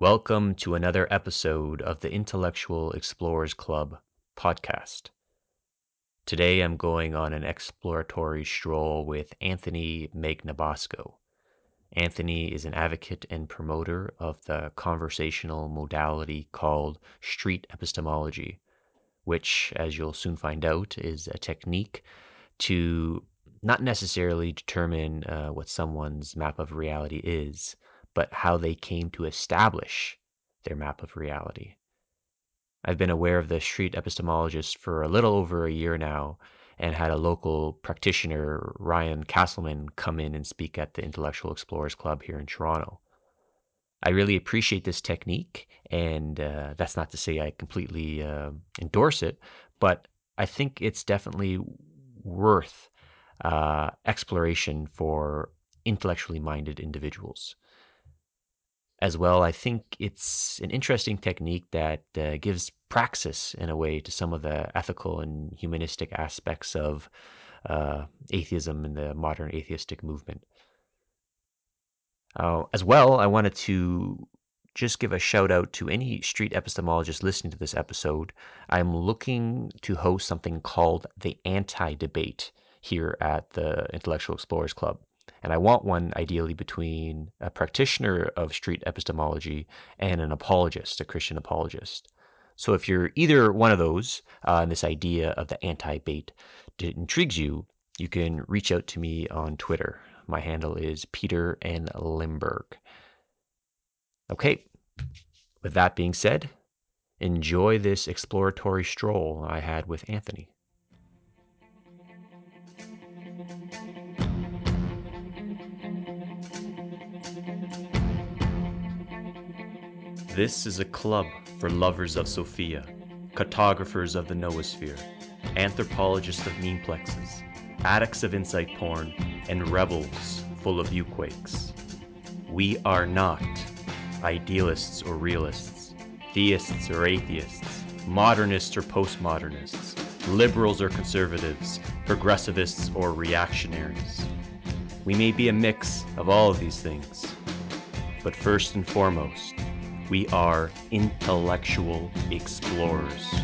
Welcome to another episode of the Intellectual Explorers Club podcast. Today I'm going on an exploratory stroll with Anthony Magnabosco. Anthony is an advocate and promoter of the conversational modality called street epistemology, which, as you'll soon find out, is a technique to not necessarily determine uh, what someone's map of reality is, but how they came to establish their map of reality. I've been aware of the street epistemologist for a little over a year now and had a local practitioner, Ryan Castleman, come in and speak at the Intellectual Explorers Club here in Toronto. I really appreciate this technique, and uh, that's not to say I completely uh, endorse it, but I think it's definitely worth uh, exploration for intellectually minded individuals as well. I think it's an interesting technique that uh, gives praxis in a way to some of the ethical and humanistic aspects of uh, atheism and the modern atheistic movement. Uh, as well, I wanted to just give a shout out to any street epistemologist listening to this episode. I'm looking to host something called the Anti Debate here at the Intellectual Explorers Club. And I want one ideally between a practitioner of street epistemology and an apologist, a Christian apologist. So if you're either one of those, uh, and this idea of the anti bait intrigues you, you can reach out to me on Twitter. My handle is Peter N. Limberg. Okay, with that being said, enjoy this exploratory stroll I had with Anthony. This is a club for lovers of Sophia, cartographers of the noosphere, anthropologists of memeplexes, addicts of insight porn, and rebels full of viewquakes. We are not idealists or realists, theists or atheists, modernists or postmodernists, liberals or conservatives, progressivists or reactionaries. We may be a mix of all of these things, but first and foremost, we are intellectual explorers.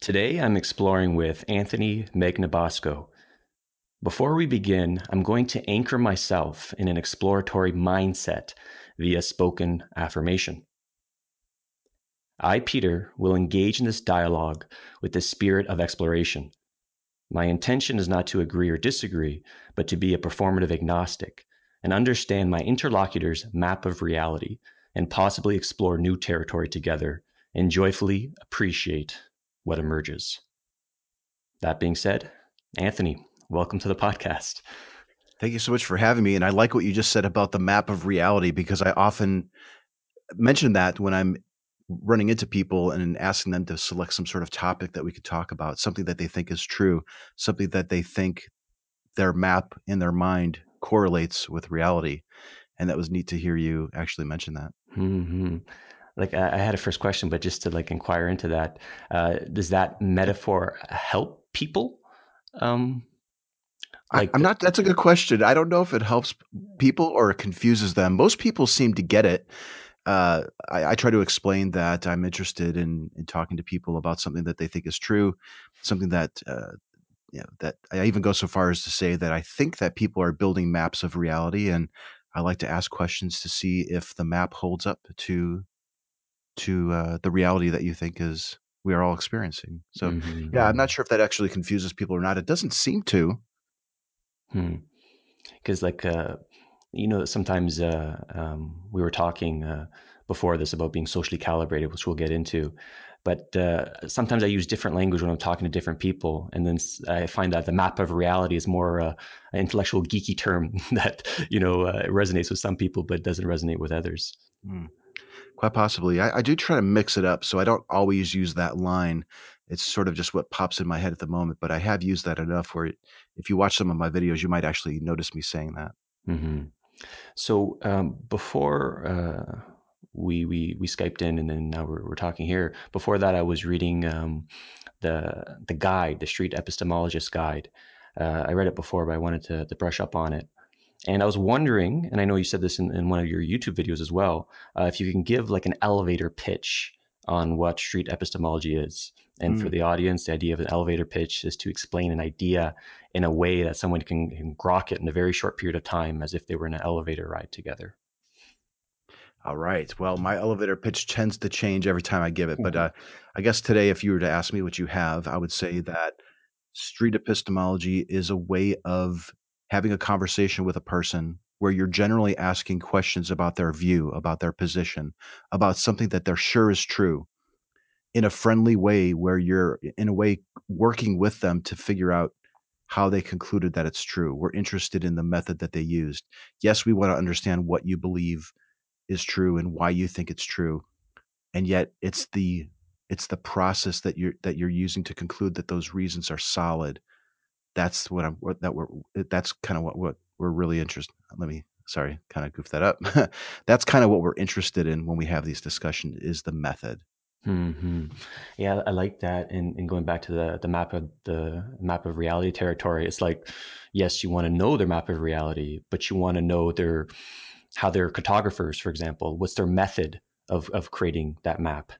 Today I'm exploring with Anthony Magnabosco. Before we begin, I'm going to anchor myself in an exploratory mindset via spoken affirmation. I, Peter, will engage in this dialogue with the spirit of exploration. My intention is not to agree or disagree, but to be a performative agnostic and understand my interlocutor's map of reality and possibly explore new territory together and joyfully appreciate what emerges. That being said, Anthony, welcome to the podcast. Thank you so much for having me. And I like what you just said about the map of reality because I often mention that when I'm running into people and asking them to select some sort of topic that we could talk about, something that they think is true, something that they think their map in their mind correlates with reality. And that was neat to hear you actually mention that. Mm-hmm. Like I had a first question, but just to like inquire into that, uh, does that metaphor help people? Um, like I, am not. That's a good question. I don't know if it helps people or it confuses them. Most people seem to get it uh, I, I, try to explain that I'm interested in, in talking to people about something that they think is true, something that uh, you know, that I even go so far as to say that I think that people are building maps of reality, and I like to ask questions to see if the map holds up to to uh, the reality that you think is we are all experiencing. So, mm-hmm. yeah, I'm not sure if that actually confuses people or not. It doesn't seem to. Because, hmm. like, uh, you know, sometimes uh, um, we were talking uh, before this about being socially calibrated, which we'll get into. but uh, sometimes I use different language when I'm talking to different people, and then I find that the map of reality is more uh, an intellectual geeky term that you know uh, resonates with some people, but doesn't resonate with others. Mm. Quite possibly. I, I, do try to mix it up, so I don't always use that line. It's sort of just what pops in my head at the moment, but I have used that enough where if you watch some of my videos, you might actually notice me saying that. Mm-hmm. So um, before uh, we we we skyped in, and then now we're, we're talking here. Before that, I was reading um, the the guide, the Street Epistemologist Guide. Uh, I read it before, but I wanted to, to brush up on it. And I was wondering, and I know you said this in, in one of your YouTube videos as well, uh, if you can give like an elevator pitch on what street epistemology is. And mm. for the audience, the idea of an elevator pitch is to explain an idea in a way that someone can, can grok it in a very short period of time as if they were in an elevator ride together. All right. Well, my elevator pitch tends to change every time I give it. But mm-hmm. uh, I guess today, if you were to ask me what you have, I would say that street epistemology is a way of having a conversation with a person where you're generally asking questions about their view, about their position, about something that they're sure is true in a friendly way, where you're, in a way, working with them to figure out how they concluded that it's true. We're interested in the method that they used. Yes, we want to understand what you believe is true and why you think it's true and yet it's the it's the process that you're that you're using to conclude that those reasons are solid that's what i'm that we're that's kind of what what we're really interested let me sorry kind of goof that up that's kind of what we're interested in when we have these discussions is the method hmm Yeah, I like that. And, and going back to the the map of the map of reality territory, it's like, yes, you want to know their map of reality, but you want to know their how they're cartographers, for example. What's their method of of creating that map?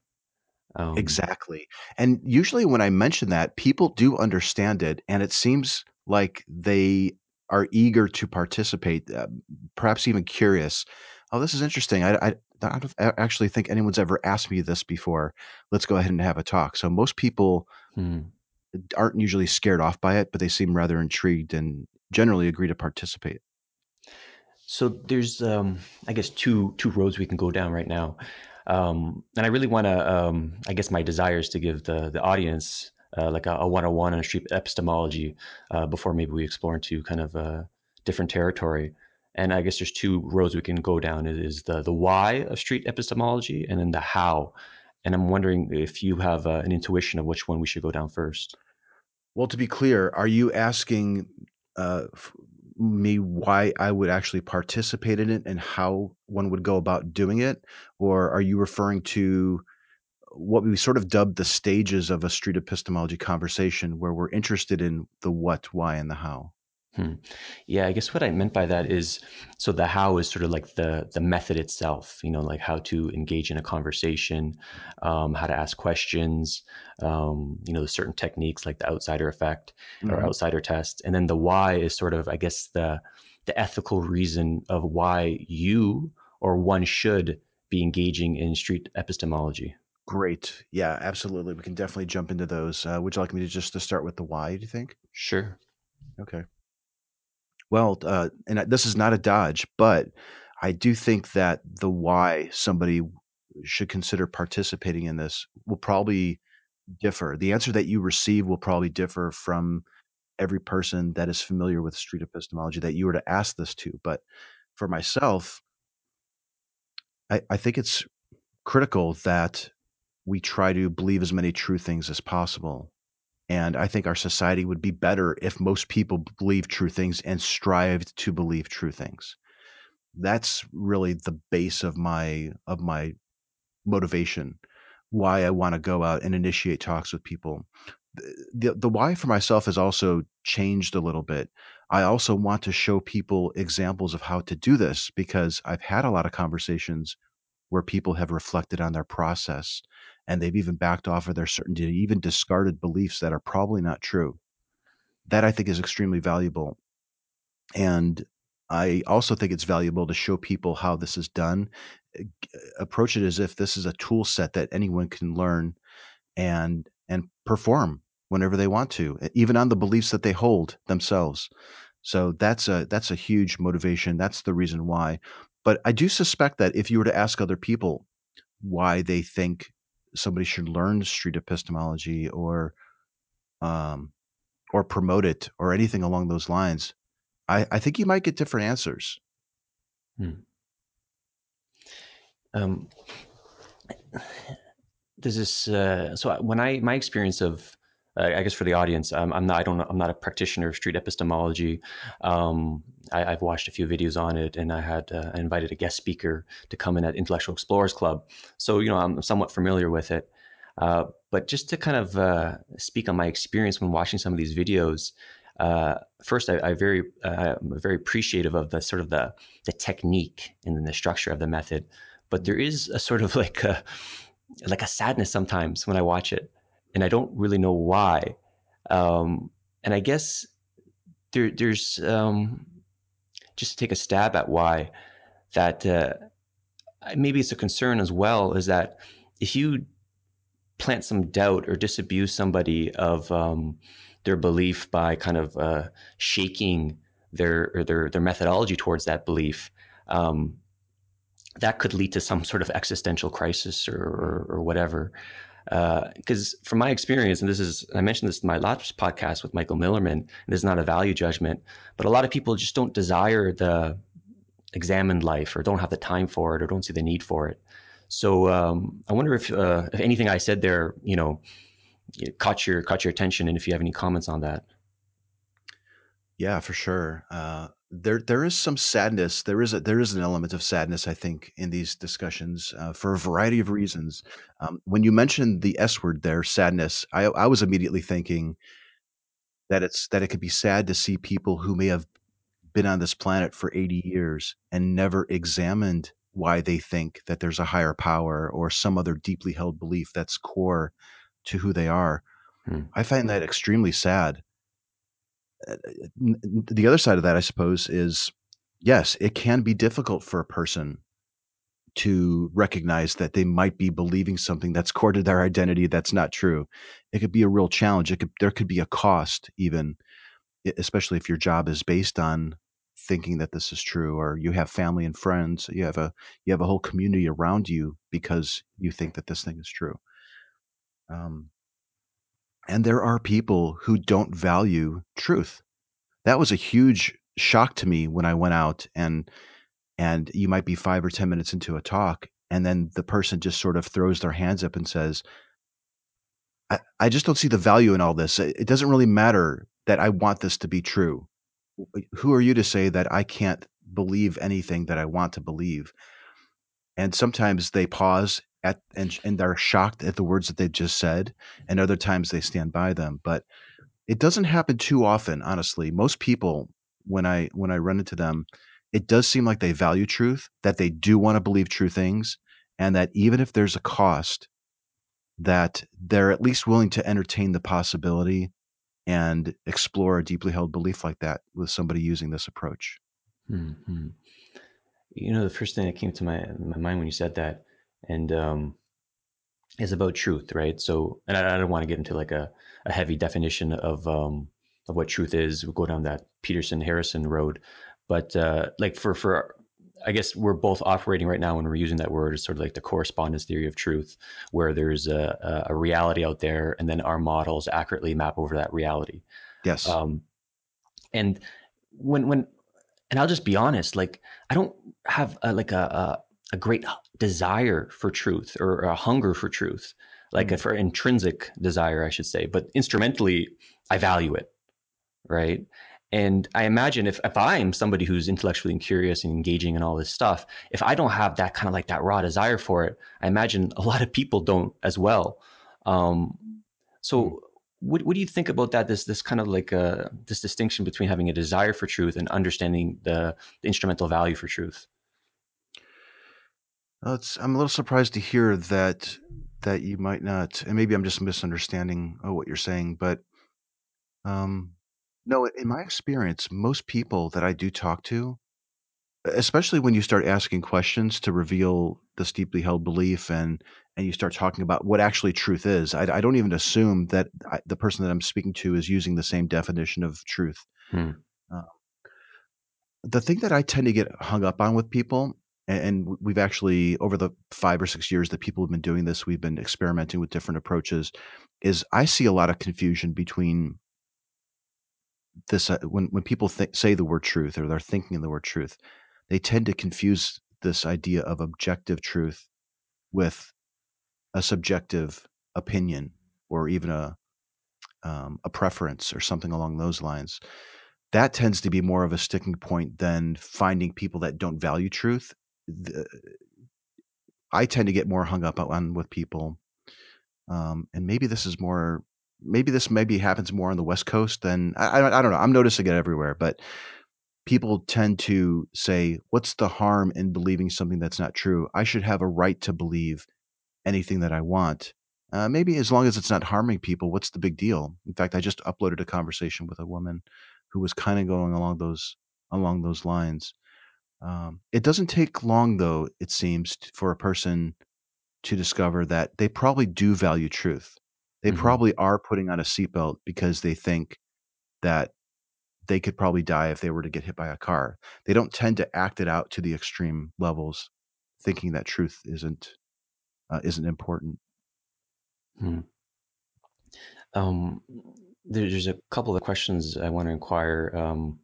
Um, exactly. And usually, when I mention that, people do understand it, and it seems like they are eager to participate, uh, perhaps even curious. Oh, this is interesting. I, I, I don't actually think anyone's ever asked me this before. Let's go ahead and have a talk. So most people hmm. aren't usually scared off by it, but they seem rather intrigued and generally agree to participate. So there's, um, I guess, two two roads we can go down right now, um, and I really want to. Um, I guess my desire is to give the the audience uh, like a, 101 on street epistemology uh, before maybe we explore into kind of a different territory. And I guess there's two roads we can go down. It is the the why of street epistemology, and then the how. And I'm wondering if you have uh, an intuition of which one we should go down first. Well, to be clear, are you asking uh, me why I would actually participate in it and how one would go about doing it? Or are you referring to what we sort of dubbed the stages of a street epistemology conversation where we're interested in the what, why, and the how? Hmm. Yeah, I guess what I meant by that is so the how is sort of like the the method itself, you know, like how to engage in a conversation, um, how to ask questions, um, you know, the certain techniques like the outsider effect mm-hmm. or outsider test, and then the why is sort of, I guess, the the ethical reason of why you or one should be engaging in street epistemology. Great. Yeah, absolutely. We can definitely jump into those. Uh, would you like me to just to start with the why? Do you think? Sure. Okay. Well, uh, and this is not a dodge, but I do think that the why somebody should consider participating in this will probably differ. The answer that you receive will probably differ from every person that is familiar with street epistemology that you were to ask this to. But for myself, I, I think it's critical that we try to believe as many true things as possible. And I think our society would be better if most people believe true things and strived to believe true things. That's really the base of my of my motivation, why I want to go out and initiate talks with people. The, the why for myself has also changed a little bit. I also want to show people examples of how to do this because I've had a lot of conversations where people have reflected on their process and they've even backed off of their certainty, even discarded beliefs that are probably not true. That I think is extremely valuable. And I also think it's valuable to show people how this is done. Eh, approach it as if this is a tool set that anyone can learn and and perform whenever they want to, even on the beliefs that they hold themselves. So that's a that's a huge motivation. That's the reason why. But I do suspect that if you were to ask other people why they think somebody should learn street epistemology or um, or promote it or anything along those lines, I, I think you might get different answers. Hmm. Um, this. Uh, so when I my experience of uh, I guess for the audience, I'm not. I don't. I'm not a practitioner of street epistemology. Um, I, have watched a few videos on it, and I had uh, invited a guest speaker to come in at Intellectual Explorers Club. So you know, I'm somewhat familiar with it. Uh, but just to kind of uh, speak on my experience when watching some of these videos, uh, first, I, I very, I'm very appreciative of the sort of the the technique and the structure of the method. But there is a sort of like a like a sadness sometimes when I watch it and I don't really know why. Um, and I guess there, there's um, just to take a stab at why that uh, maybe it's a concern as well is that if you plant some doubt or disabuse somebody of um, their belief by kind of uh, shaking their their their methodology towards that belief, um, that could lead to some sort of existential crisis or, or, or whatever because uh, from my experience, and this is I mentioned this in my last podcast with Michael Millerman, this is not a value judgment, but a lot of people just don't desire the examined life or don't have the time for it or don't see the need for it. So um, I wonder if uh, if anything I said there, you know, caught your caught your attention, and if you have any comments on that. Yeah, for sure. Uh, there there is some sadness. There is a, there is an element of sadness, I think, in these discussions uh, for a variety of reasons. Um, when you mentioned the S word there, sadness, I, I was immediately thinking that it's that it could be sad to see people who may have been on this planet for 80 years and never examined why they think that there's a higher power or some other deeply held belief that's core to who they are. Hmm. I find that extremely sad the other side of that, I suppose, is yes, it can be difficult for a person to recognize that they might be believing something that's core to their identity that's not true. It could be a real challenge. It could there could be a cost even, especially if your job is based on thinking that this is true or you have family and friends you have a you have a whole community around you because you think that this thing is true um, and there are people who don't value truth. That was a huge shock to me when I went out and and you might be 5 or 10 minutes into a talk and then the person just sort of throws their hands up and says I, I just don't see the value in all this. It doesn't really matter that I want this to be true. Who are you to say that I can't believe anything that I want to believe? And sometimes they pause at and and they're shocked at the words that they've just said, and other times they stand by them. But it doesn't happen too often, honestly. Most people, when I when I run into them, it does seem like they value truth, that they do want to believe true things, and that even if there's a cost, that they're at least willing to entertain the possibility and explore a deeply held belief like that with somebody using this approach. Mm-hmm. You know, the first thing that came to my my mind when you said that and um, is about truth, right? So, and I, I don't want to get into like a, a heavy definition of um, of what truth is. We go down that Peterson Harrison road, but uh, like for for I guess we're both operating right now when we're using that word as sort of like the correspondence theory of truth, where there's a, a reality out there, and then our models accurately map over that reality. Yes. Um, and when when and I'll just be honest, like I don't have a, like a, a great desire for truth or a hunger for truth, like mm. a, for intrinsic desire, I should say. But instrumentally, I value it, right? And I imagine if, if I'm somebody who's intellectually and curious and engaging in all this stuff, if I don't have that kind of like that raw desire for it, I imagine a lot of people don't as well. Um, so, mm. What, what do you think about that? This this kind of like uh, this distinction between having a desire for truth and understanding the, the instrumental value for truth. I'm a little surprised to hear that that you might not, and maybe I'm just misunderstanding oh, what you're saying, but um, no, in my experience, most people that I do talk to, especially when you start asking questions to reveal this deeply held belief and and you start talking about what actually truth is, I, I don't even assume that I, the person that I'm speaking to is using the same definition of truth. Hmm. Uh, the thing that I tend to get hung up on with people and we've actually over the five or six years that people have been doing this we've been experimenting with different approaches is i see a lot of confusion between this uh, when when people th- say the word truth or they're thinking of the word truth they tend to confuse this idea of objective truth with a subjective opinion or even a um, a preference or something along those lines that tends to be more of a sticking point than finding people that don't value truth the, I tend to get more hung up on with people, um, and maybe this is more. Maybe this maybe happens more on the West Coast than I, I, I don't know. I'm noticing it everywhere, but people tend to say, "What's the harm in believing something that's not true? I should have a right to believe anything that I want." Uh, maybe as long as it's not harming people, what's the big deal? In fact, I just uploaded a conversation with a woman who was kind of going along those along those lines. Um, it doesn't take long, though, it seems, for a person to discover that they probably do value truth. They mm-hmm. probably are putting on a seatbelt because they think that they could probably die if they were to get hit by a car. They don't tend to act it out to the extreme levels, thinking that truth isn't uh, isn't important. Hmm. Um, there's a couple of questions I want to inquire um,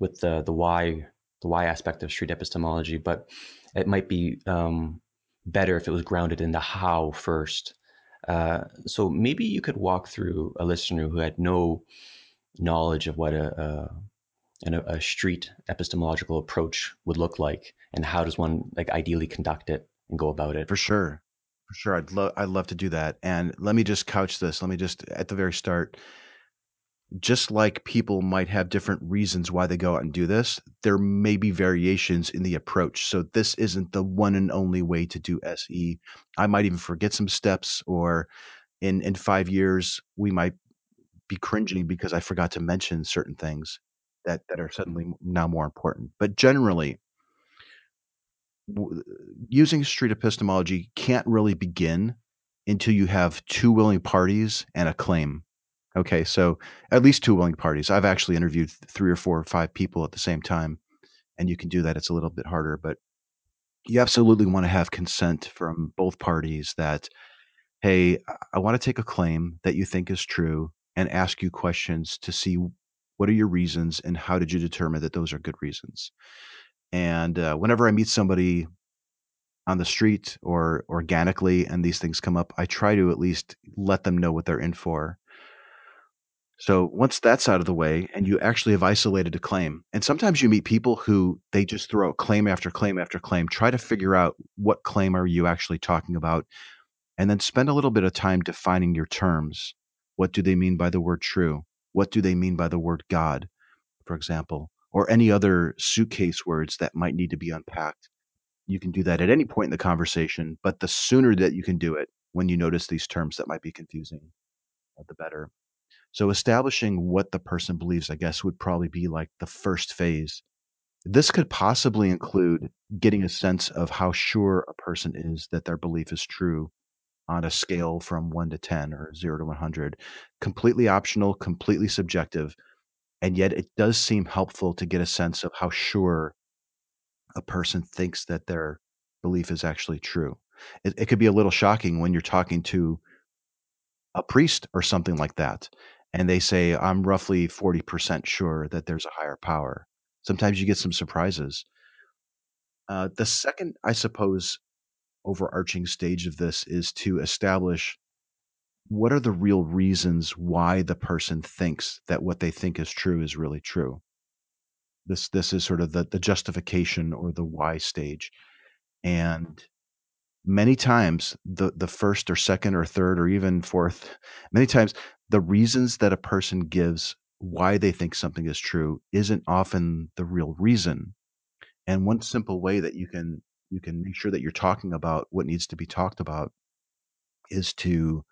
with the the why the why aspect of street epistemology, but it might be um, better if it was grounded in the how first. Uh, so maybe you could walk through a listener who had no knowledge of what a, a, a street epistemological approach would look like, and how does one like ideally conduct it and go about it? For sure, for sure, I'd love I'd love to do that. And let me just couch this. Let me just at the very start just like people might have different reasons why they go out and do this, there may be variations in the approach. So this isn't the one and only way to do SE. I might even forget some steps, or in in five years we might be cringing because I forgot to mention certain things that that are suddenly now more important. But generally, using street epistemology can't really begin until you have two willing parties and a claim Okay, so at least two willing parties. I've actually interviewed three or four or five people at the same time, and you can do that. It's a little bit harder, but you absolutely want to have consent from both parties that, hey, I want to take a claim that you think is true and ask you questions to see what are your reasons and how did you determine that those are good reasons. And uh, whenever I meet somebody on the street or organically and these things come up, I try to at least let them know what they're in for so once that's out of the way and you actually have isolated a claim, and sometimes you meet people who they just throw claim after claim after claim, try to figure out what claim are you actually talking about, and then spend a little bit of time defining your terms. What do they mean by the word true? What do they mean by the word God, for example, or any other suitcase words that might need to be unpacked? You can do that at any point in the conversation, but the sooner that you can do it when you notice these terms that might be confusing, uh, the better. So establishing what the person believes, I guess, would probably be like the first phase. This could possibly include getting a sense of how sure a person is that their belief is true on a scale from 1 to 10 or 0 to 100. Completely optional, completely subjective. And yet it does seem helpful to get a sense of how sure a person thinks that their belief is actually true. It, it could be a little shocking when you're talking to a priest or something like that and they say i'm roughly 40% sure that there's a higher power sometimes you get some surprises uh, the second i suppose overarching stage of this is to establish what are the real reasons why the person thinks that what they think is true is really true? This this is sort of the, the justification or the why stage. And many times the the first or second or third or even fourth many times the reasons that a person gives why they think something is true isn't often the real reason. And one simple way that you can you can make sure that you're talking about what needs to be talked about is to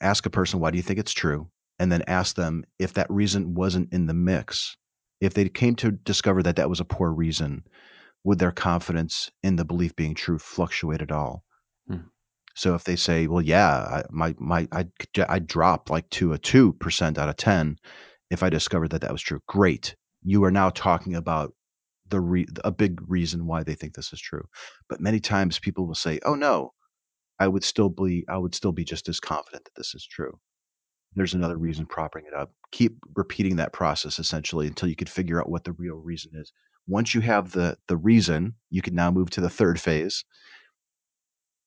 ask a person why do you think it's true and then ask them if that reason wasn't in the mix if they came to discover that that was a poor reason would their confidence in the belief being true fluctuate at all? Hmm. So if they say, "Well, yeah, I, my my I I drop like to a two percent out of ten if I discovered that that was true," great. You are now talking about the re- a big reason why they think this is true. But many times people will say, "Oh no, I would still be I would still be just as confident that this is true." There's another reason propping it up. Keep repeating that process essentially until you can figure out what the real reason is. Once you have the the reason, you can now move to the third phase.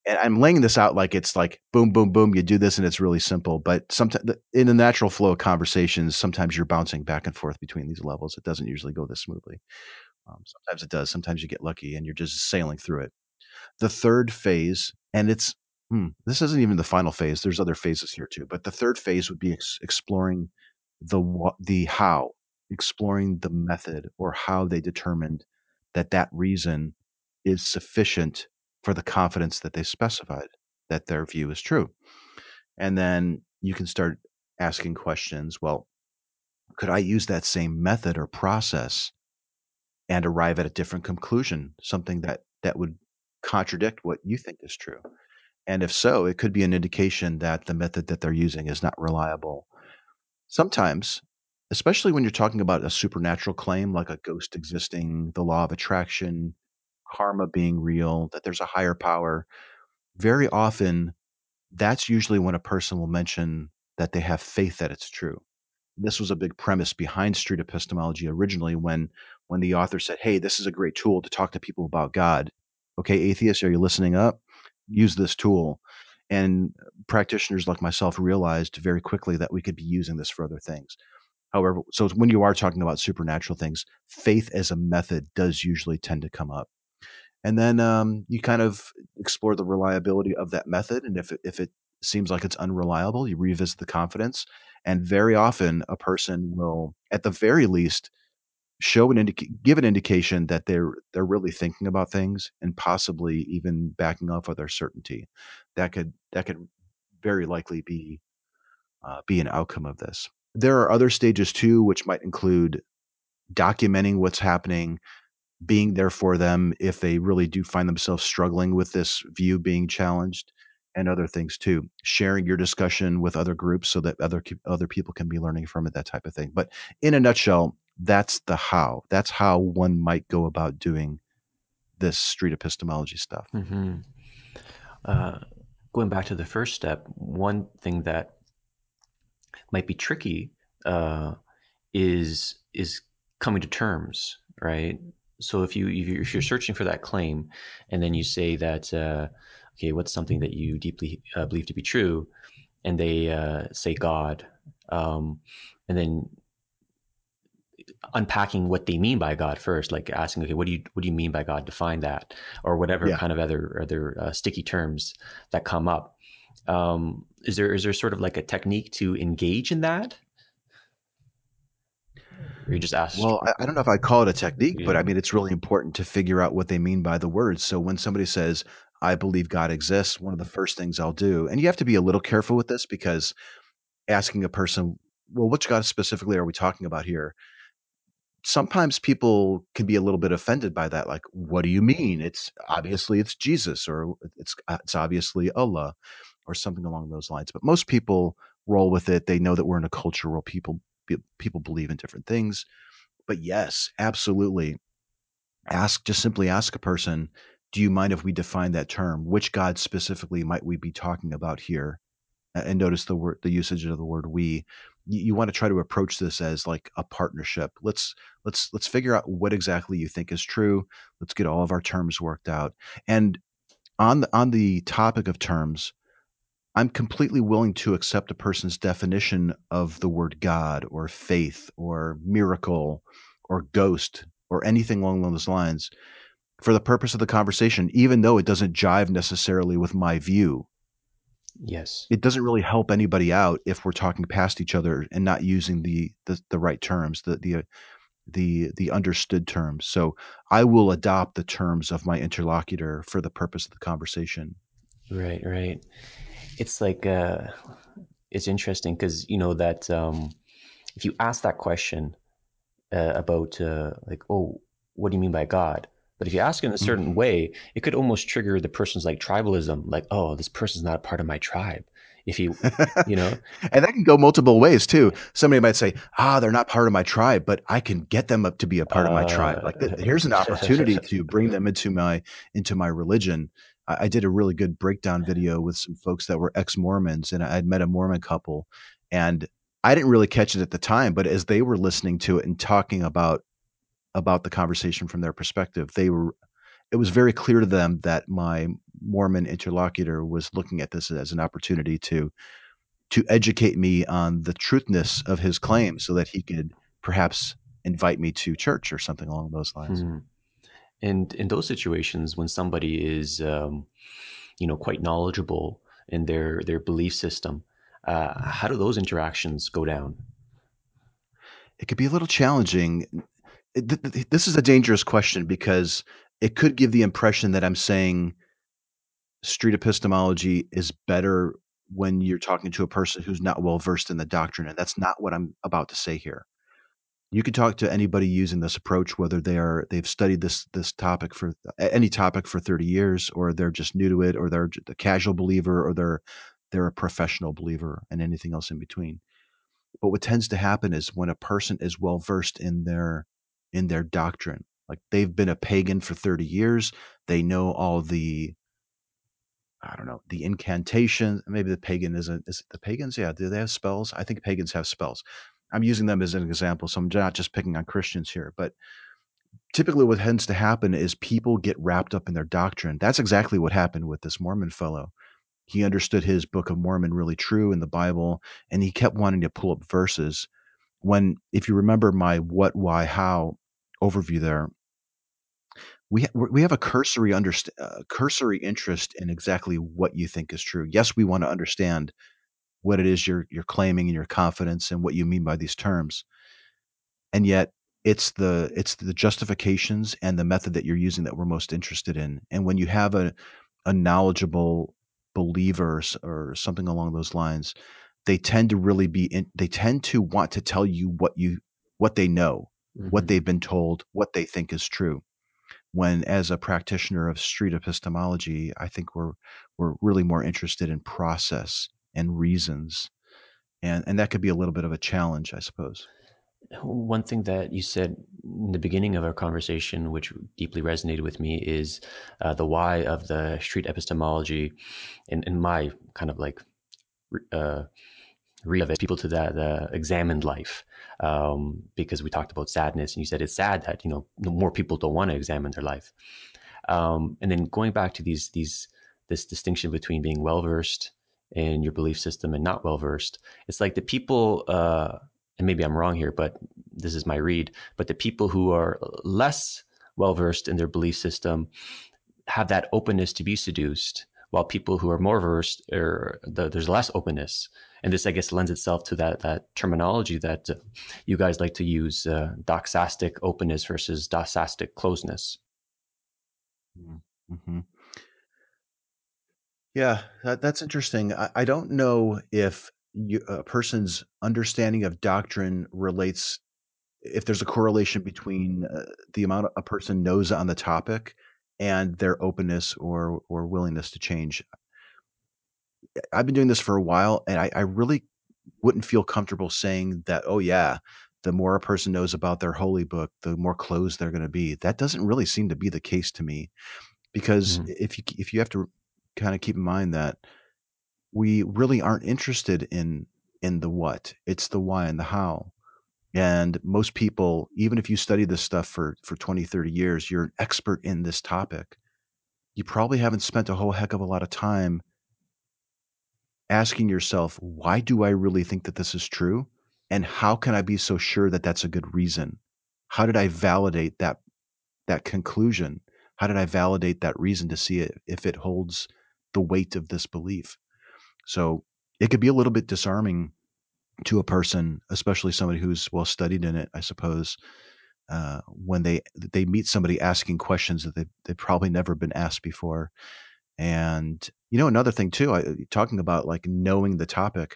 And I'm laying this out like it's like boom, boom, boom. You do this and it's really simple. But sometimes in the natural flow of conversations, sometimes you're bouncing back and forth between these levels. It doesn't usually go this smoothly. Um, sometimes it does. Sometimes you get lucky and you're just sailing through it. The third phase, and it's hmm, this isn't even the final phase. There's other phases here too, but the third phase would be ex- exploring the what, the how, exploring the method or how they determined that that reason is sufficient for the confidence that they specified that their view is true. And then you can start asking questions. Well, could I use that same method or process and arrive at a different conclusion, something that that would contradict what you think is true? And if so, it could be an indication that the method that they're using is not reliable. Sometimes, especially when you're talking about a supernatural claim like a ghost existing, the law of attraction, karma being real, that there's a higher power, very often that's usually when a person will mention that they have faith that it's true. This was a big premise behind street epistemology originally when when the author said, "Hey, this is a great tool to talk to people about God." Okay, atheists, are you listening up? Use this tool. And practitioners like myself realized very quickly that we could be using this for other things. However, so when you are talking about supernatural things, faith as a method does usually tend to come up. And then um, you kind of explore the reliability of that method. And if it, if it seems like it's unreliable, you revisit the confidence. And very often, a person will, at the very least, show an indica- give an indication that they're they're really thinking about things and possibly even backing off of their certainty. That could that could very likely be uh, be an outcome of this. There are other stages too, which might include documenting what's happening, being there for them if they really do find themselves struggling with this view being challenged, and other things too. Sharing your discussion with other groups so that other other people can be learning from it, that type of thing. But in a nutshell, that's the how. That's how one might go about doing this street epistemology stuff. Mm-hmm. Uh, going back to the first step, one thing that might be tricky uh, is is coming to terms, right? So if you if you're searching for that claim, and then you say that uh, okay, what's something that you deeply uh, believe to be true, and they uh, say God, um, and then unpacking what they mean by God first, like asking, okay, what do you what do you mean by God? Define that, or whatever yeah. kind of other other uh, sticky terms that come up. Um, is there is there sort of like a technique to engage in that? Or you just ask. Well, I, I, don't know if I call it a technique, yeah. but I mean it's really important to figure out what they mean by the words. So when somebody says, "I believe God exists," one of the first things I'll do, and you have to be a little careful with this because asking a person, "Well, which God specifically are we talking about here?" Sometimes people can be a little bit offended by that like what do you mean? It's obviously it's jesus or it's uh, it's obviously allah or something along those lines but most people roll with it they know that we're in a culture where people people believe in different things but yes absolutely ask just simply ask a person do you mind if we define that term? Which god specifically might we be talking about here? And notice the word the usage of the word we you, you want to try to approach this as like a partnership. Let's let's let's figure out what exactly you think is true. Let's get all of our terms worked out. And on the on the topic of terms i'm completely willing to accept a person's definition of the word god or faith or miracle or ghost or anything along those lines for the purpose of the conversation even though it doesn't jive necessarily with my view Yes. It doesn't really help anybody out if we're talking past each other and not using the the, the right terms, the the the the understood terms. So I will adopt the terms of my interlocutor for the purpose of the conversation. Right, right. It's like uh it's interesting because you know that um if you ask that question uh, about uh, like oh what do you mean by God? But if you ask in a certain mm. way, it could almost trigger the person's like tribalism, like, oh, this person's not a part of my tribe. if he, you know, and that can go multiple ways too. Somebody might say, "Ah, they're not part of my tribe, but I can get them up to be a part uh, of my tribe." Like, th- here's an opportunity to bring them into my into my religion. I, I, did a really good breakdown video with some folks that were ex Mormons, and I'd met a Mormon couple, and I didn't really catch it at the time, but as they were listening to it and talking about about the conversation from their perspective, they were it was very clear to them that my Mormon interlocutor was looking at this as an opportunity to to educate me on the truthness of his claim so that he could perhaps invite me to church or something along those lines. Hmm. And in those situations, when somebody is, um, you know, quite knowledgeable in their their belief system, uh, how do those interactions go down? It could be a little challenging. This is a dangerous question because it could give the impression that I'm saying street epistemology is better when you're talking to a person who's not well versed in the doctrine. And that's not what I'm about to say here. You can talk to anybody using this approach, whether they are they've studied this this topic for any topic for 30 years, or they're just new to it, or they're a casual believer, or they're they're a professional believer, and anything else in between. But what tends to happen is when a person is well versed in their in their doctrine, like they've been a pagan for 30 years, they know all the I don't know, the incantations. Maybe the pagan isn't. Is the pagans? Yeah. Do they have spells? I think pagans have spells. I'm using them as an example. So I'm not just picking on Christians here. But typically, what tends to happen is people get wrapped up in their doctrine. That's exactly what happened with this Mormon fellow. He understood his Book of Mormon really true in the Bible, and he kept wanting to pull up verses. When, if you remember my what, why, how overview there, we we have a cursory underst- uh, cursory interest in exactly what you think is true. Yes, we want to understand what it is you're you're claiming and your confidence and what you mean by these terms. And yet it's the it's the justifications and the method that you're using that we're most interested in. And when you have a a knowledgeable believer or something along those lines, they tend to really be in, they tend to want to tell you what you what they know, mm-hmm. what they've been told, what they think is true when as a practitioner of street epistemology i think we're we're really more interested in process and reasons and and that could be a little bit of a challenge i suppose one thing that you said in the beginning of our conversation which deeply resonated with me is uh, the why of the street epistemology in, in my kind of like uh, it, people to that uh, examined life um, because we talked about sadness and you said it's sad that you know more people don't want to examine their life. Um, and then going back to these these this distinction between being well versed in your belief system and not well versed it's like the people uh, and maybe i'm wrong here but this is my read but the people who are less well versed in their belief system have that openness to be seduced while people who are more versed or the, there's less openness and this, I guess, lends itself to that that terminology that uh, you guys like to use: uh, doxastic openness versus doxastic closeness. Mm-hmm. Yeah, that, that's interesting. I, I, don't know if you, a person's understanding of doctrine relates, if there's a correlation between uh, the amount a person knows on the topic and their openness or or willingness to change. I've been doing this for a while, and I, I really wouldn't feel comfortable saying that. Oh yeah, the more a person knows about their holy book, the more closed they're going to be. That doesn't really seem to be the case to me, because mm. if you if you have to kind of keep in mind that we really aren't interested in in the what, it's the why and the how. And most people, even if you study this stuff for for 20, 30 years, you're an expert in this topic. You probably haven't spent a whole heck of a lot of time asking yourself, why do I really think that this is true? And how can I be so sure that that's a good reason? How did I validate that that conclusion? How did I validate that reason to see it if it holds the weight of this belief? So it could be a little bit disarming to a person, especially somebody who's well studied in it, I suppose, uh, when they they meet somebody asking questions that they they've probably never been asked before, and you know, another thing too, I, talking about like knowing the topic,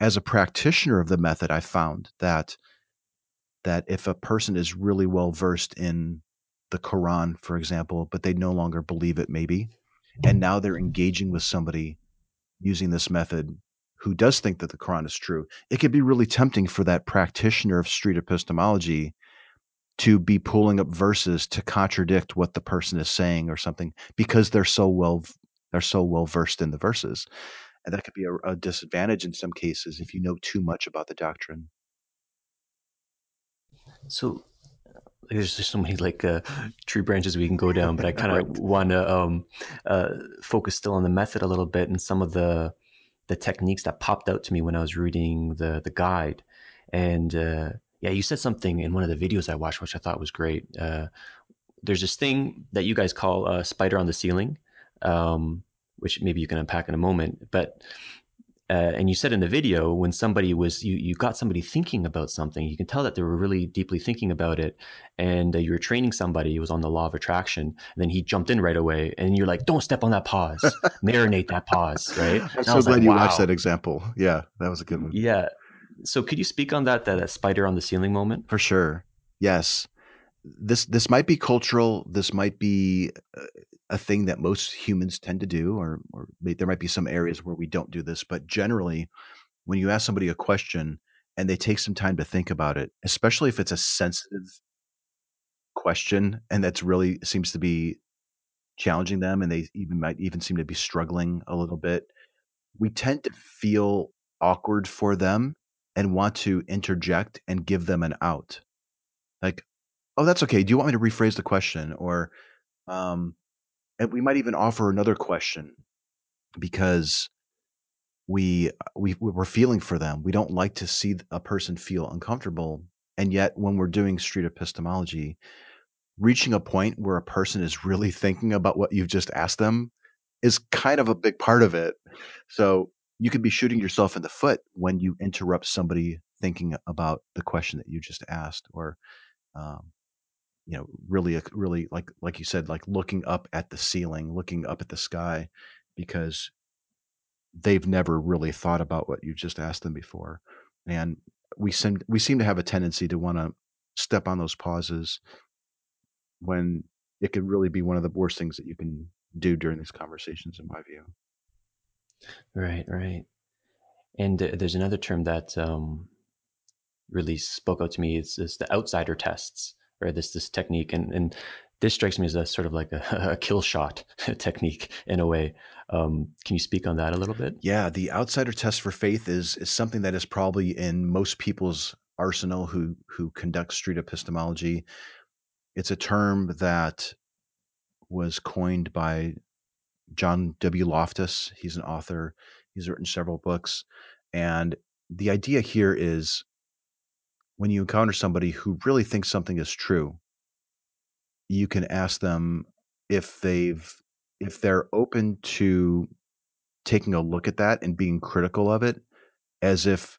as a practitioner of the method, I found that that if a person is really well versed in the Quran, for example, but they no longer believe it, maybe, and now they're engaging with somebody using this method who does think that the Quran is true, it could be really tempting for that practitioner of street epistemology to be pulling up verses to contradict what the person is saying or something because they're so well they're so well versed in the verses and that could be a, a, disadvantage in some cases if you know too much about the doctrine so there's just so many like uh, tree branches we can go down but i kind of right. want to um, uh, focus still on the method a little bit and some of the the techniques that popped out to me when i was reading the the guide and uh, yeah, you said something in one of the videos I watched, which I thought was great. Uh, there's this thing that you guys call a spider on the ceiling, um, which maybe you can unpack in a moment. But uh, and you said in the video when somebody was you you got somebody thinking about something, you can tell that they were really deeply thinking about it, and uh, you were training somebody who was on the law of attraction. And then he jumped in right away, and you're like, "Don't step on that pause, marinate that pause." Right? I'm so glad like, you wow. watched that example. Yeah, that was a good one. Yeah, so could you speak on that, that, that spider on the ceiling moment? For sure. Yes. This this might be cultural. This might be a thing that most humans tend to do, or or there might be some areas where we don't do this. But generally, when you ask somebody a question and they take some time to think about it, especially if it's a sensitive question and that's really seems to be challenging them, and they even might even seem to be struggling a little bit, we tend to feel awkward for them and want to interject and give them an out. Like, oh, that's okay. Do you want me to rephrase the question? Or, um, and we might even offer another question because we we we're feeling for them. We don't like to see a person feel uncomfortable, and yet when we're doing street epistemology, reaching a point where a person is really thinking about what you've just asked them is kind of a big part of it. So you could be shooting yourself in the foot when you interrupt somebody thinking about the question that you just asked or um, you know really really like like you said like looking up at the ceiling looking up at the sky because they've never really thought about what you just asked them before and we seem we seem to have a tendency to want to step on those pauses when it could really be one of the worst things that you can do during these conversations in my view Right, right. And uh, there's another term that um, really spoke out to me. It's the outsider tests, right? This this technique, and and this strikes me as a sort of like a, a kill shot technique in a way. Um, can you speak on that a little bit? Yeah, the outsider test for faith is is something that is probably in most people's arsenal who who conduct street epistemology. It's a term that was coined by John W. Loftus. He's an author. He's written several books. And the idea here is when you encounter somebody who really thinks something is true, you can ask them if they've if they're open to taking a look at that and being critical of it as if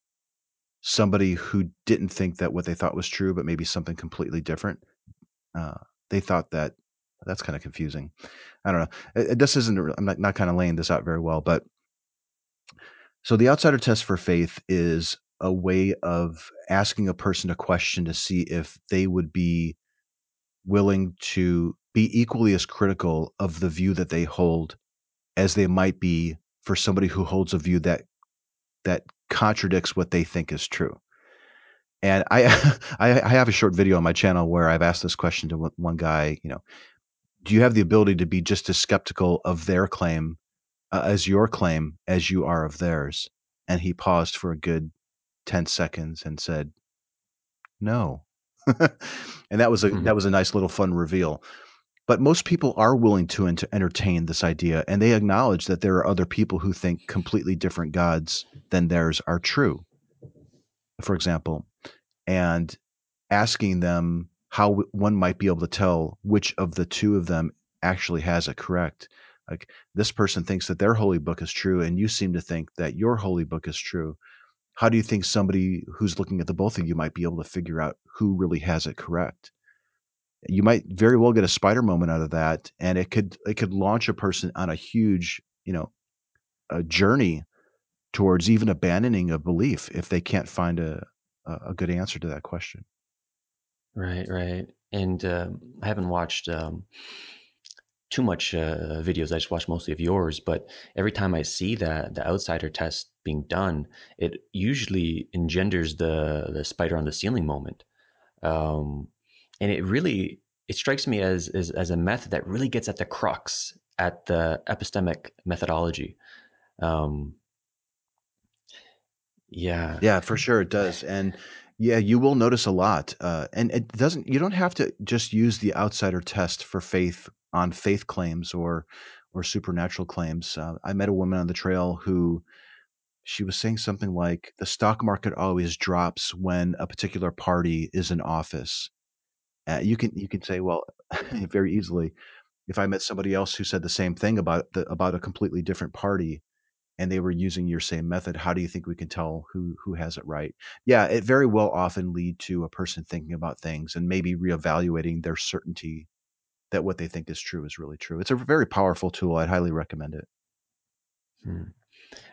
somebody who didn't think that what they thought was true but maybe something completely different uh, they thought that that's kind of confusing. I don't know. It, this isn't. I'm not, not kind of laying this out very well, but so the outsider test for faith is a way of asking a person a question to see if they would be willing to be equally as critical of the view that they hold as they might be for somebody who holds a view that that contradicts what they think is true. And I I have a short video on my channel where I've asked this question to one guy, you know, do you have the ability to be just as skeptical of their claim uh, as your claim as you are of theirs? And he paused for a good 10 seconds and said, no. and that was a mm-hmm. that was a nice little fun reveal. But most people are willing to entertain this idea, and they acknowledge that there are other people who think completely different gods than theirs are true. For example, and asking them how one might be able to tell which of the two of them actually has it correct. Like this person thinks that their holy book is true, and you seem to think that your holy book is true. How do you think somebody who's looking at the both of you might be able to figure out who really has it correct? You might very well get a spider moment out of that, and it could it could launch a person on a huge, you know, a journey towards even abandoning a belief if they can't find a a good answer to that question. Right, right. And um, I haven't watched um, too much uh, videos. I just watch mostly of yours, but every time I see that the outsider test being done, it usually engenders the the spider on the ceiling moment, um, and it really it strikes me as, as as a method that really gets at the crux at the epistemic methodology. Um, yeah, yeah, for sure it does, and yeah, you will notice a lot, uh, and it doesn't. You don't have to just use the outsider test for faith on faith claims or or supernatural claims. Uh, I met a woman on the trail who she was saying something like the stock market always drops when a particular party is in office. Uh, you can you can say, well, very easily, if I met somebody else who said the same thing about the, about a completely different party, and they were using your same method, how do you think we can tell who who has it right? Yeah, it very well often lead to a person thinking about things and maybe reevaluating their certainty that what they think is true is really true. It's a very powerful tool. I'd highly recommend it. Hmm.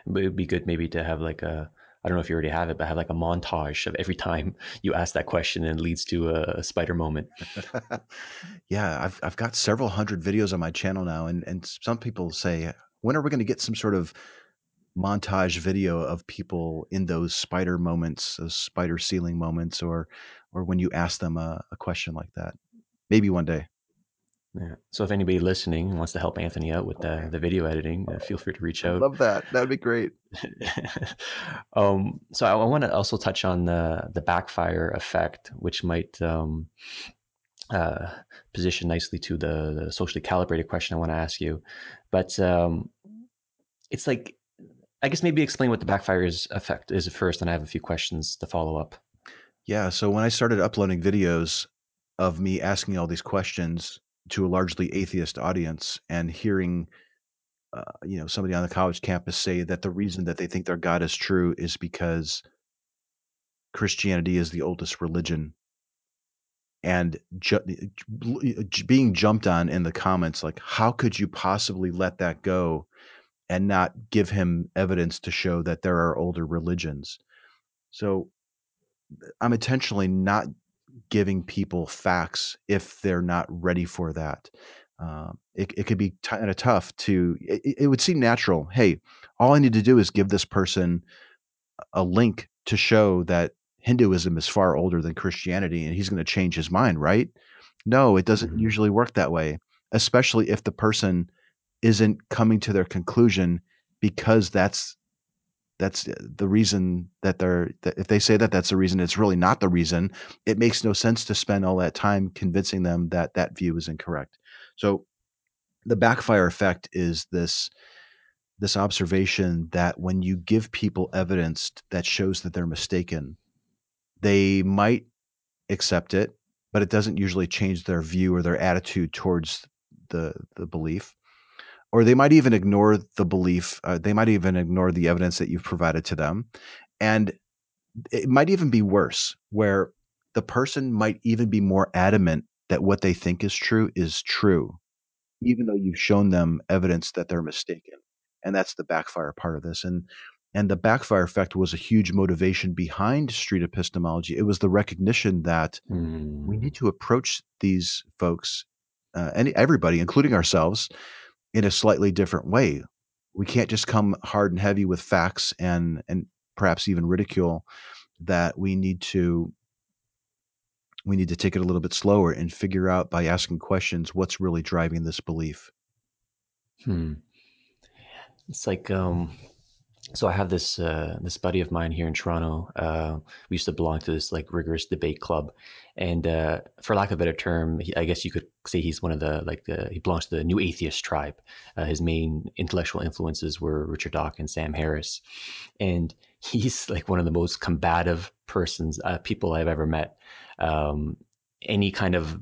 But it'd be good maybe to have like a I don't know if you already have it, but have like a montage of every time you ask that question and leads to a, spider moment. yeah, I've I've got several hundred videos on my channel now, and and some people say, when are we going to get some sort of montage video of people in those spider moments, those spider ceiling moments, or or when you ask them a, a question like that? Maybe one day. Yeah. So if anybody listening wants to help Anthony out with the, the video editing, uh, feel free to reach out. Love that. That would be great. um, so I, I want to also touch on the the backfire effect, which might um, uh, position nicely to the, the, socially calibrated question I want to ask you. But um, it's like, I guess maybe explain what the backfire is effect is first, and I have a few questions to follow up. Yeah. So when I started uploading videos of me asking all these questions, to a largely atheist audience and hearing uh, you know somebody on the college campus say that the reason that they think their god is true is because christianity is the oldest religion. And ju- being jumped on in the comments like how could you possibly let that go and not give him evidence to show that there are older religions? So i'm intentionally not giving people facts if they're not ready for that. Um, it, it could be kind of tough to, it, it would seem natural. Hey, all I need to do is give this person a link to show that Hinduism is far older than Christianity and he's going to change his mind, right? No, it doesn't mm-hmm. usually work that way, especially if the person isn't coming to their conclusion because that's that's the reason that they're that if they say that that's the reason it's really not the reason. It makes no sense to spend all that time convincing them that that view is incorrect. So the backfire effect is this this observation that when you give people evidence that shows that they're mistaken they might accept it but it doesn't usually change their view or their attitude towards the the belief or they might even ignore the belief. Uh, they might even ignore the evidence that you've provided to them. And it might even be worse, where the person might even be more adamant that what they think is true is true, even though you've shown them evidence that they're mistaken. And that's the backfire part of this. And and the backfire effect was a huge motivation behind street epistemology. It was the recognition that mm. we need to approach these folks, uh, and everybody, including ourselves, in a slightly different way. We can't just come hard and heavy with facts and and perhaps even ridicule that we need to we need to take it a little bit slower and figure out by asking questions what's really driving this belief. Hmm. It's like um so I have this uh, this buddy of mine here in Toronto. Uh, we used to belong to this like rigorous debate club, and uh, for lack of a better term, he, I guess you could say he's one of the like the, he belongs to the new atheist tribe. Uh, his main intellectual influences were Richard Dawkins, and Sam Harris, and he's like one of the most combative persons uh, people I've ever met. Um, any kind of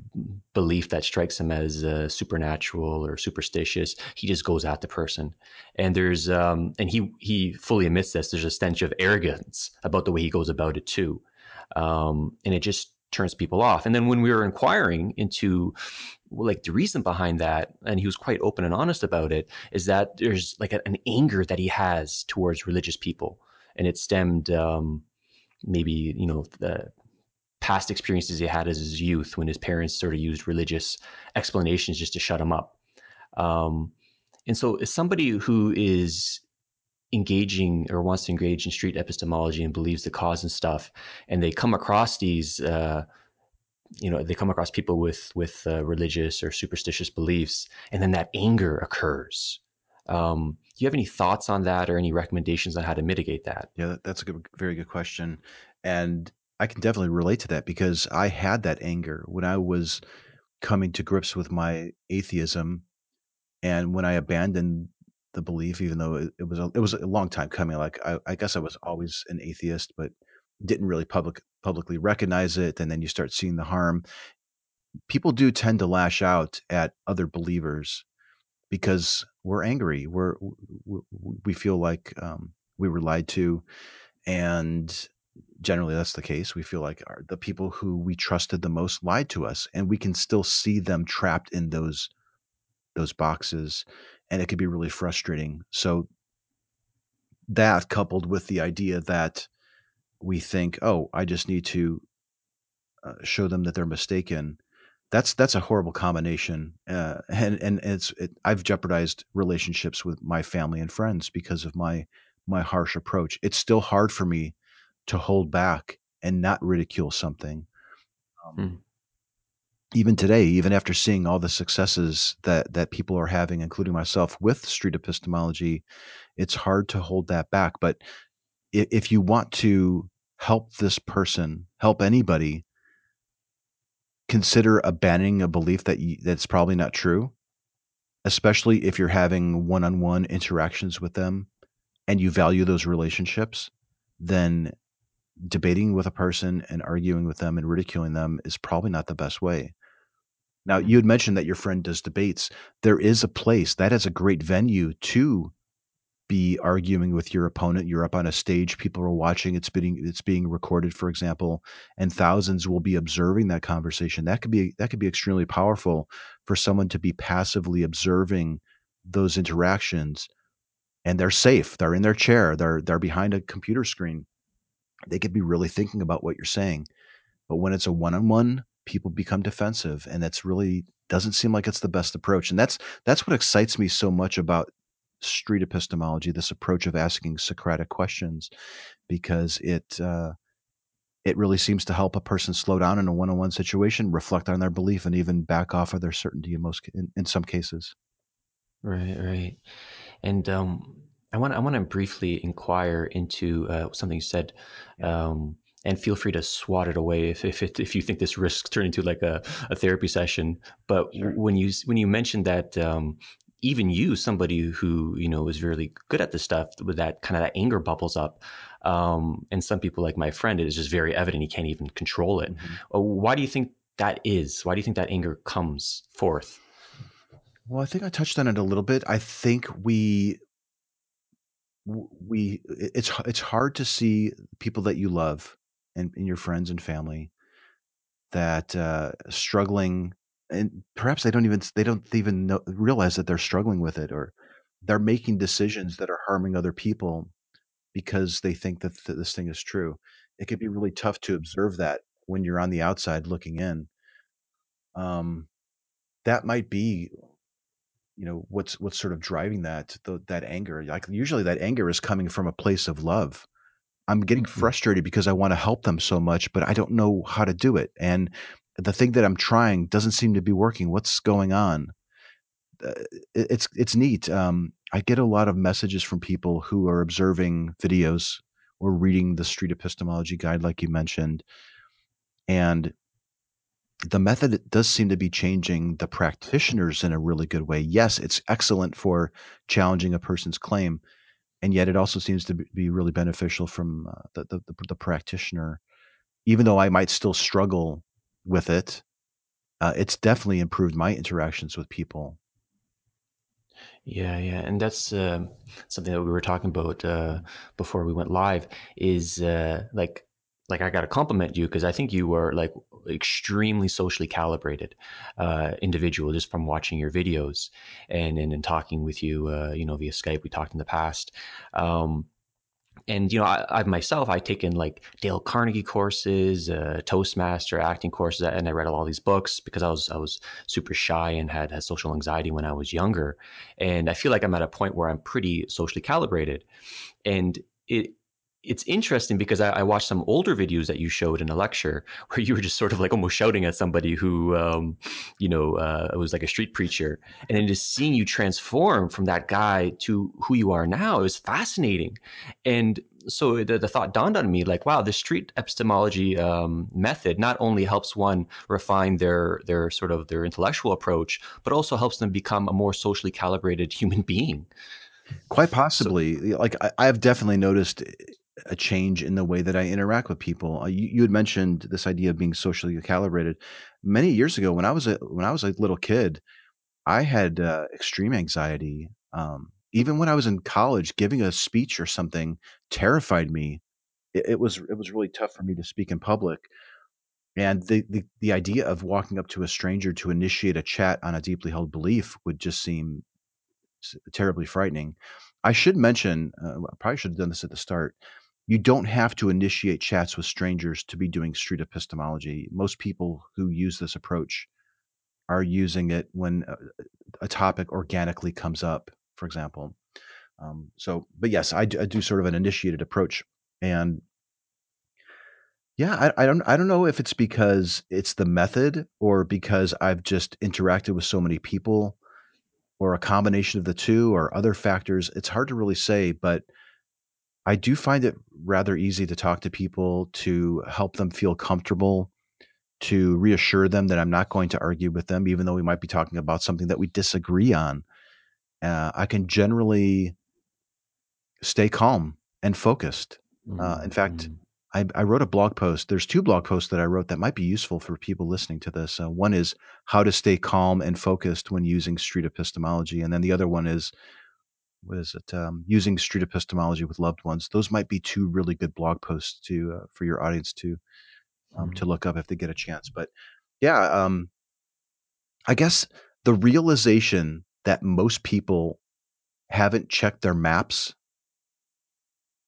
belief that strikes him as uh, supernatural or superstitious, he just goes at the person. And there's, um, and he he fully admits this. There's a stench of arrogance about the way he goes about it too, um, and it just turns people off. And then when we were inquiring into like the reason behind that, and he was quite open and honest about it, is that there's like a, an anger that he has towards religious people, and it stemmed. Um, maybe you know the past experiences he had as his youth when his parents sort of used religious explanations just to shut him up. Um, and so, as somebody who is engaging or wants to engage in street epistemology and believes the cause and stuff, and they come across these, uh, you know, they come across people with with uh, religious or superstitious beliefs, and then that anger occurs. Um, do you have any thoughts on that, or any recommendations on how to mitigate that? Yeah, that's a good, very good question, and I can definitely relate to that because I had that anger when I was coming to grips with my atheism, and when I abandoned the belief, even though it, it was a, it was a long time coming. Like I, I guess I was always an atheist, but didn't really public publicly recognize it. And then you start seeing the harm. People do tend to lash out at other believers because we're angry. We're we, we feel like um, we were lied to, and generally that's the case. We feel like our, the people who we trusted the most lied to us, and we can still see them trapped in those those boxes, and it could be really frustrating. So that coupled with the idea that we think, oh, I just need to uh, show them that they're mistaken. That's that's a horrible combination, uh, and and it's it, I've jeopardized relationships with my family and friends because of my my harsh approach. It's still hard for me to hold back and not ridicule something. Um, mm. Even today, even after seeing all the successes that that people are having, including myself, with street epistemology, it's hard to hold that back. But if, if you want to help this person, help anybody, consider abandoning a belief that you, that's probably not true, especially if you're having one-on-one interactions with them and you value those relationships, then debating with a person and arguing with them and ridiculing them is probably not the best way. Now, mm-hmm. you had mentioned that your friend does debates. There is a place that is a great venue to be arguing with your opponent. You're up on a stage, people are watching, it's being it's being recorded, for example, and thousands will be observing that conversation. That could be that could be extremely powerful for someone to be passively observing those interactions and they're safe. They're in their chair, they're they're behind a computer screen they could be really thinking about what you're saying. But when it's a one on one, people become defensive, and that's really doesn't seem like it's the best approach. And that's that's what excites me so much about street epistemology, this approach of asking Socratic questions, because it uh, it really seems to help a person slow down in a one on one situation, reflect on their belief, and even back off of their certainty in most in, in some cases. Right, right, and um, I want I want to briefly inquire into uh, something you said, um, and feel free to swat it away if if, it, if you think this risks turning into like a, a therapy session. But sure. when you when you mentioned that. Um, even you, somebody who you know is really good at this stuff, with that kind of that anger bubbles up, um, and some people like my friend, it is just very evident he can't even control it. Mm-hmm. Uh, why do you think that is? Why do you think that anger comes forth? Well, I think I touched on it a little bit. I think we we it's it's hard to see people that you love and, and your friends and family that uh, struggling and perhaps they don't even they don't even know, realize that they're struggling with it or they're making decisions that are harming other people because they think that th- this thing is true. It can be really tough to observe that when you're on the outside looking in. Um, that might be you know what's what's sort of driving that the, that anger like usually that anger is coming from a place of love. I'm getting mm-hmm. frustrated because i want to help them so much but i don't know how to do it and the thing that i'm trying doesn't seem to be working. What's going on? Uh, it's it's neat um, i get a lot of messages from people who are observing videos or reading the street epistemology guide like you mentioned and the method does seem to be changing the practitioners in a really good way. Yes, it's excellent for challenging a person's claim, and yet it also seems to be really beneficial from uh, the, the, the practitioner. Even though I might still struggle with it, uh, it's definitely improved my interactions with people. Yeah, yeah, and that's uh, something that we were talking about uh, before we went live. Is uh, like like I got to compliment you because I think you were like extremely socially calibrated uh, individual just from watching your videos and and, and talking with you, uh, you know, via Skype. We talked in the past. Um, and you know, I, I myself, I've taken like Dale Carnegie courses, uh, Toastmaster acting courses, and I read all these books because I was I was super shy and had, had social anxiety when I was younger, and I feel like I'm at a point where I'm pretty socially calibrated, and it it's interesting because I, I, watched some older videos that you showed in a lecture where you were just sort of like almost shouting at somebody who, um, you know, uh, was like a street preacher, and then just seeing you transform from that guy to who you are now is fascinating. And so the, the thought dawned on me, like, wow, the street epistemology um, method not only helps one refine their their sort of their intellectual approach, but also helps them become a more socially calibrated human being. Quite possibly. So, like I, have definitely noticed a change in the way that I interact with people. Uh, you, you, had mentioned this idea of being socially calibrated. Many years ago, when I was a when I was a little kid, I had uh, extreme anxiety. Um, even when I was in college, giving a speech or something terrified me. It, it, was it was really tough for me to speak in public. And the, the the idea of walking up to a stranger to initiate a chat on a deeply held belief would just seem terribly frightening. I should mention, uh, I probably should have done this at the start you don't have to initiate chats with strangers to be doing street epistemology. Most people who use this approach are using it when a, a topic organically comes up, for example. Um, so, but yes, I do, I do, sort of an initiated approach, and yeah, I, I, don't I don't know if it's because it's the method or because I've just interacted with so many people, or a combination of the two, or other factors. It's hard to really say, but I do find it rather easy to talk to people, to help them feel comfortable, to reassure them that I'm not going to argue with them, even though we might be talking about something that we disagree on. Uh, I can generally stay calm and focused. Mm-hmm. Uh, in fact, mm-hmm. I, I, wrote a blog post. There's two blog posts that I wrote that might be useful for people listening to this. Uh, one is how to stay calm and focused when using street epistemology, and then the other one is what is it? Um, using street epistemology with loved ones. Those might be two really good blog posts to uh, for your audience to um, mm-hmm. to look up if they get a chance. But yeah, um, I guess the realization that most people haven't checked their maps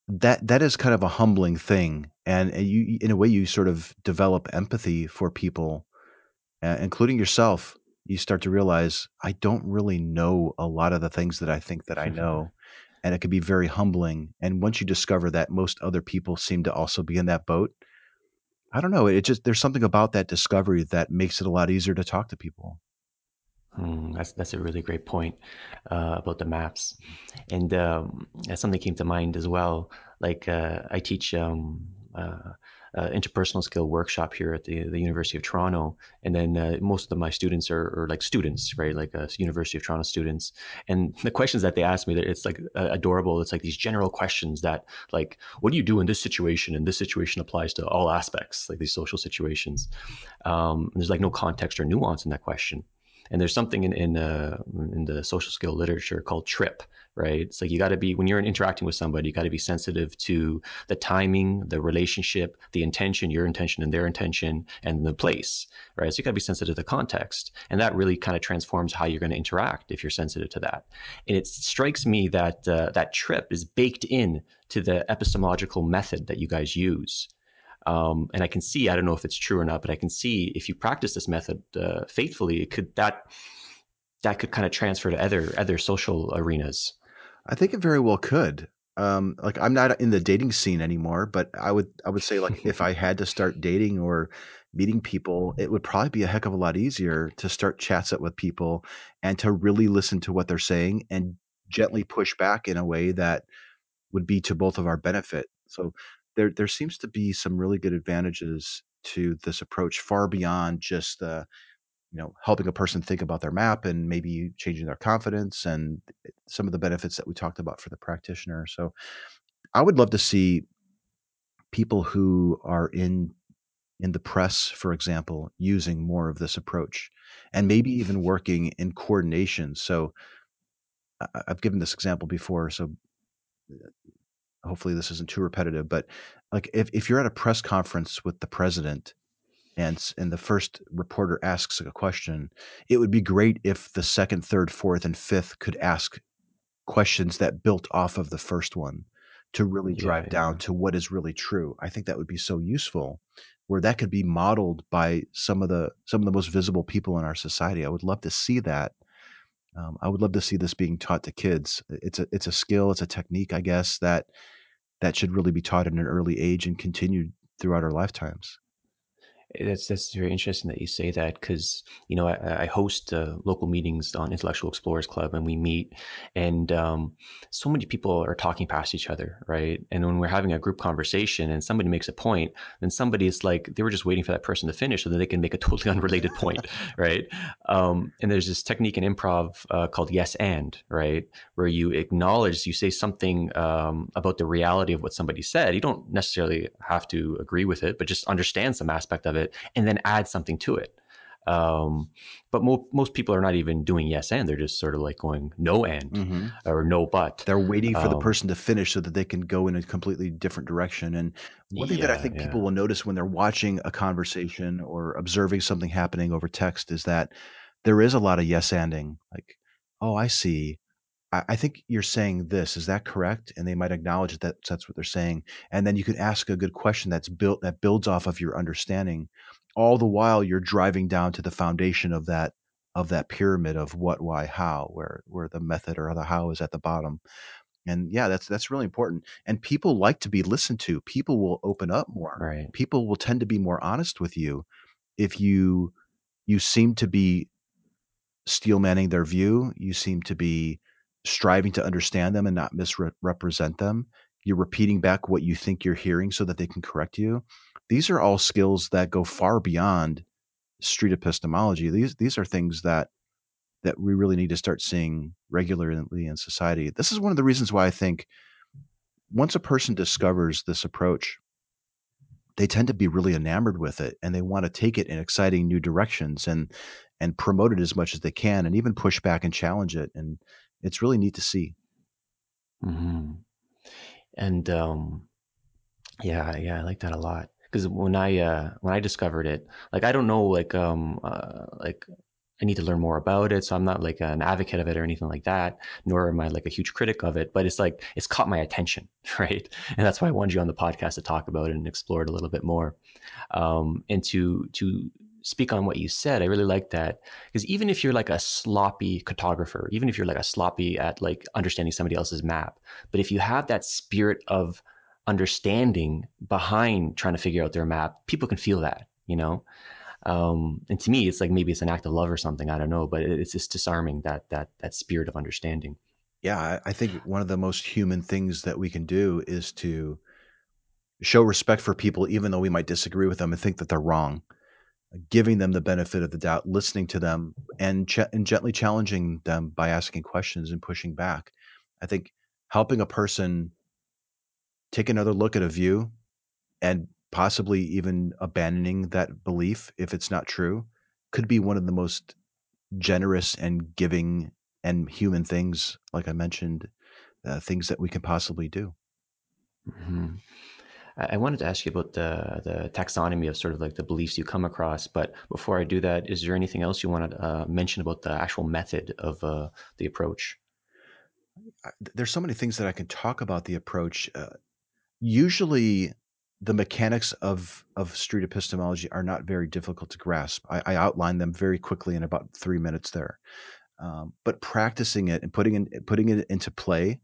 that that is kind of a humbling thing and you in a way you sort of develop empathy for people uh, including yourself you start to realize I don't really know a lot of the things that I think that I know. and it can be very humbling. And once you discover that most other people seem to also be in that boat, I don't know. It just there's something about that discovery that makes it a lot easier to talk to people. Mm, that's that's a really great point uh, about the maps, and um, something came to mind as well. Like uh, I teach um, uh, uh, interpersonal skill workshop here at the, the University of Toronto. And then uh, most of my students are, are like students, right? Like uh, University of Toronto students. And the questions that they ask me, it's like uh, adorable. It's like these general questions that like, what do you do in this situation? And this situation applies to all aspects, like these social situations. Um, there's like no context or nuance in that question. And there's something in in, uh, in the social skill literature called TRIP, right? It's like you got to be when you're interacting with somebody, you got to be sensitive to the timing, the relationship, the intention, your intention and their intention, and the place, right? So you got to be sensitive to the context, and that really kind of transforms how you're going to interact if you're sensitive to that. And it strikes me that uh, that trip is baked in to the epistemological method that you guys use. Um, and I can see, I don't know if it's true or not, but I can see if you practice this method uh, faithfully, it could that that could kind of transfer to other other social arenas. I think it very well could. Um, like I'm not in the dating scene anymore, but I would I would say like if I had to start dating or meeting people, it would probably be a heck of a lot easier to start chats up with people and to really listen to what they're saying and gently push back in a way that would be to both of our benefit. So there there seems to be some really good advantages to this approach far beyond just the you know helping a person think about their map and maybe changing their confidence and some of the benefits that we talked about for the practitioner. So i would love to see people who are in in the press for example using more of this approach and maybe even working in coordination. So i've given this example before so uh, hopefully this isn't too repetitive, but like if, if you're at a press conference with the president and and the first reporter asks a question, it would be great if the second, third, fourth, and fifth could ask questions that built off of the first one to really drive yeah, down yeah. to what is really true. I think that would be so useful where that could be modeled by some of the some of the most visible people in our society. I would love to see that. Um, I would love to see this being taught to kids. It's a it's a skill, it's a technique, I guess that that should really be taught at an early age and continued throughout our lifetimes. That's that's very interesting that you say that because you know I, I host uh, local meetings on Intellectual Explorers Club and we meet, and um, so many people are talking past each other, right? And when we're having a group conversation and somebody makes a point, then somebody is like they were just waiting for that person to finish so that they can make a totally unrelated point, right? Um, and there's this technique in improv uh, called yes and, right, where you acknowledge, you say something um, about the reality of what somebody said. You don't necessarily have to agree with it, but just understand some aspect of it it and then add something to it. Um, but mo- most people are not even doing yes and they're just sort of like going no and mm-hmm. or no but. They're waiting for um, the person to finish so that they can go in a completely different direction. And one thing yeah, that I think yeah. people will notice when they're watching a conversation or observing something happening over text is that there is a lot of yes anding. Like, oh, I see. I, I think you're saying this. Is that correct? And they might acknowledge that that's what they're saying. And then you could ask a good question that's built that builds off of your understanding. All the while you're driving down to the foundation of that of that pyramid of what, why, how, where where the method or the how is at the bottom. And yeah, that's that's really important. And people like to be listened to. People will open up more. Right. People will tend to be more honest with you if you you seem to be steel manning their view. You seem to be striving to understand them and not misrepresent them. You're repeating back what you think you're hearing so that they can correct you. These are all skills that go far beyond street epistemology. These these are things that that we really need to start seeing regularly in society. This is one of the reasons why I think once a person discovers this approach, they tend to be really enamored with it and they want to take it in exciting new directions and and promote it as much as they can and even push back and challenge it and it's really neat to see. Mm-hmm. And um, yeah, yeah, I like that a lot because when I uh, when I discovered it, like I don't know, like um, uh, like I need to learn more about it. So I'm not like an advocate of it or anything like that, nor am I like a huge critic of it. But it's like it's caught my attention, right? And that's why I wanted you on the podcast to talk about it and explore it a little bit more, um, and to to speak on what you said. I really like that because even if you're like a sloppy cartographer, even if you're like a sloppy at like understanding somebody else's map, but if you have that spirit of understanding behind trying to figure out their map, people can feel that, you know. Um, and to me, it's like maybe it's an act of love or something. I don't know, but it's just disarming that that that spirit of understanding. Yeah, I think one of the most human things that we can do is to show respect for people, even though we might disagree with them and think that they're wrong giving them the benefit of the doubt, listening to them, and, ch- and gently challenging them by asking questions and pushing back. I think helping a person take another look at a view and possibly even abandoning that belief if it's not true could be one of the most generous and giving and human things, like I mentioned, uh, things that we can possibly do. Mm-hmm. I wanted to ask you about the the taxonomy of sort of like the beliefs you come across. But before I do that, is there anything else you want to uh, mention about the actual method of uh, the approach? There's so many things that I can talk about the approach. Uh, usually, the mechanics of of street epistemology are not very difficult to grasp. I, I outline them very quickly in about three minutes there. Um, but practicing it and putting in putting it into play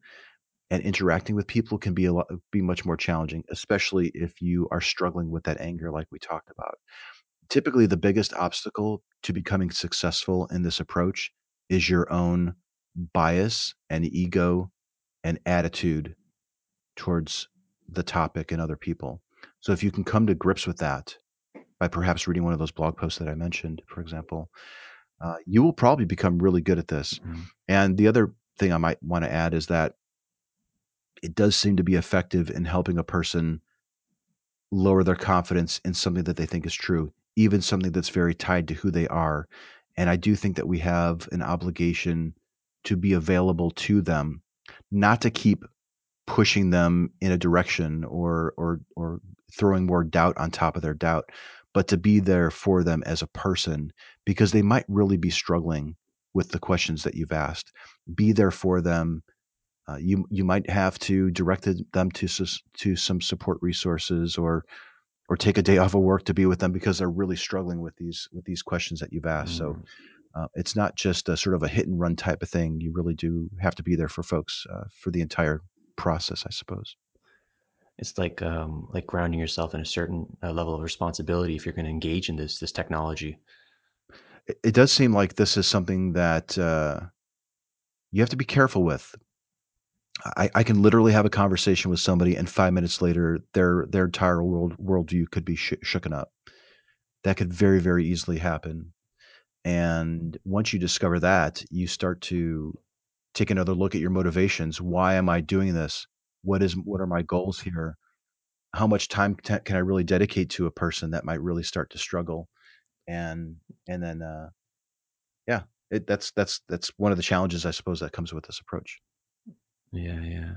and interacting with people can be a lot be much more challenging especially if you are struggling with that anger like we talked about. Typically the biggest obstacle to becoming successful in this approach is your own bias and ego and attitude towards the topic and other people. So if you can come to grips with that by perhaps reading one of those blog posts that i mentioned for example uh, you will probably become really good at this. Mm-hmm. and the other thing i might want to add is that it does seem to be effective in helping a person lower their confidence in something that they think is true, even something that's very tied to who they are. And I do think that we have an obligation to be available to them, not to keep pushing them in a direction or or or throwing more doubt on top of their doubt, but to be there for them as a person because they might really be struggling with the questions that you've asked. Be there for them Uh, you you might have to direct them to to some support resources or or take a day off of work to be with them because they're really struggling with these with these questions that you've asked. Mm. So uh, it's not just a sort of a hit and run type of thing. You really do have to be there for folks uh, for the entire process, I suppose. It's like um, like grounding yourself in a certain uh, level of responsibility if you're going to engage in this this technology. It, it, does seem like this is something that uh, you have to be careful with. I, I, can literally have a conversation with somebody, and five minutes later, their their entire world worldview could be sh- shooken up. That could very very easily happen. And once you discover that, you start to take another look at your motivations. Why am I doing this? What is what are my goals here? How much time can I really dedicate to a person that might really start to struggle? And and then uh, yeah, it, that's that's that's one of the challenges I suppose that comes with this approach. Yeah, yeah.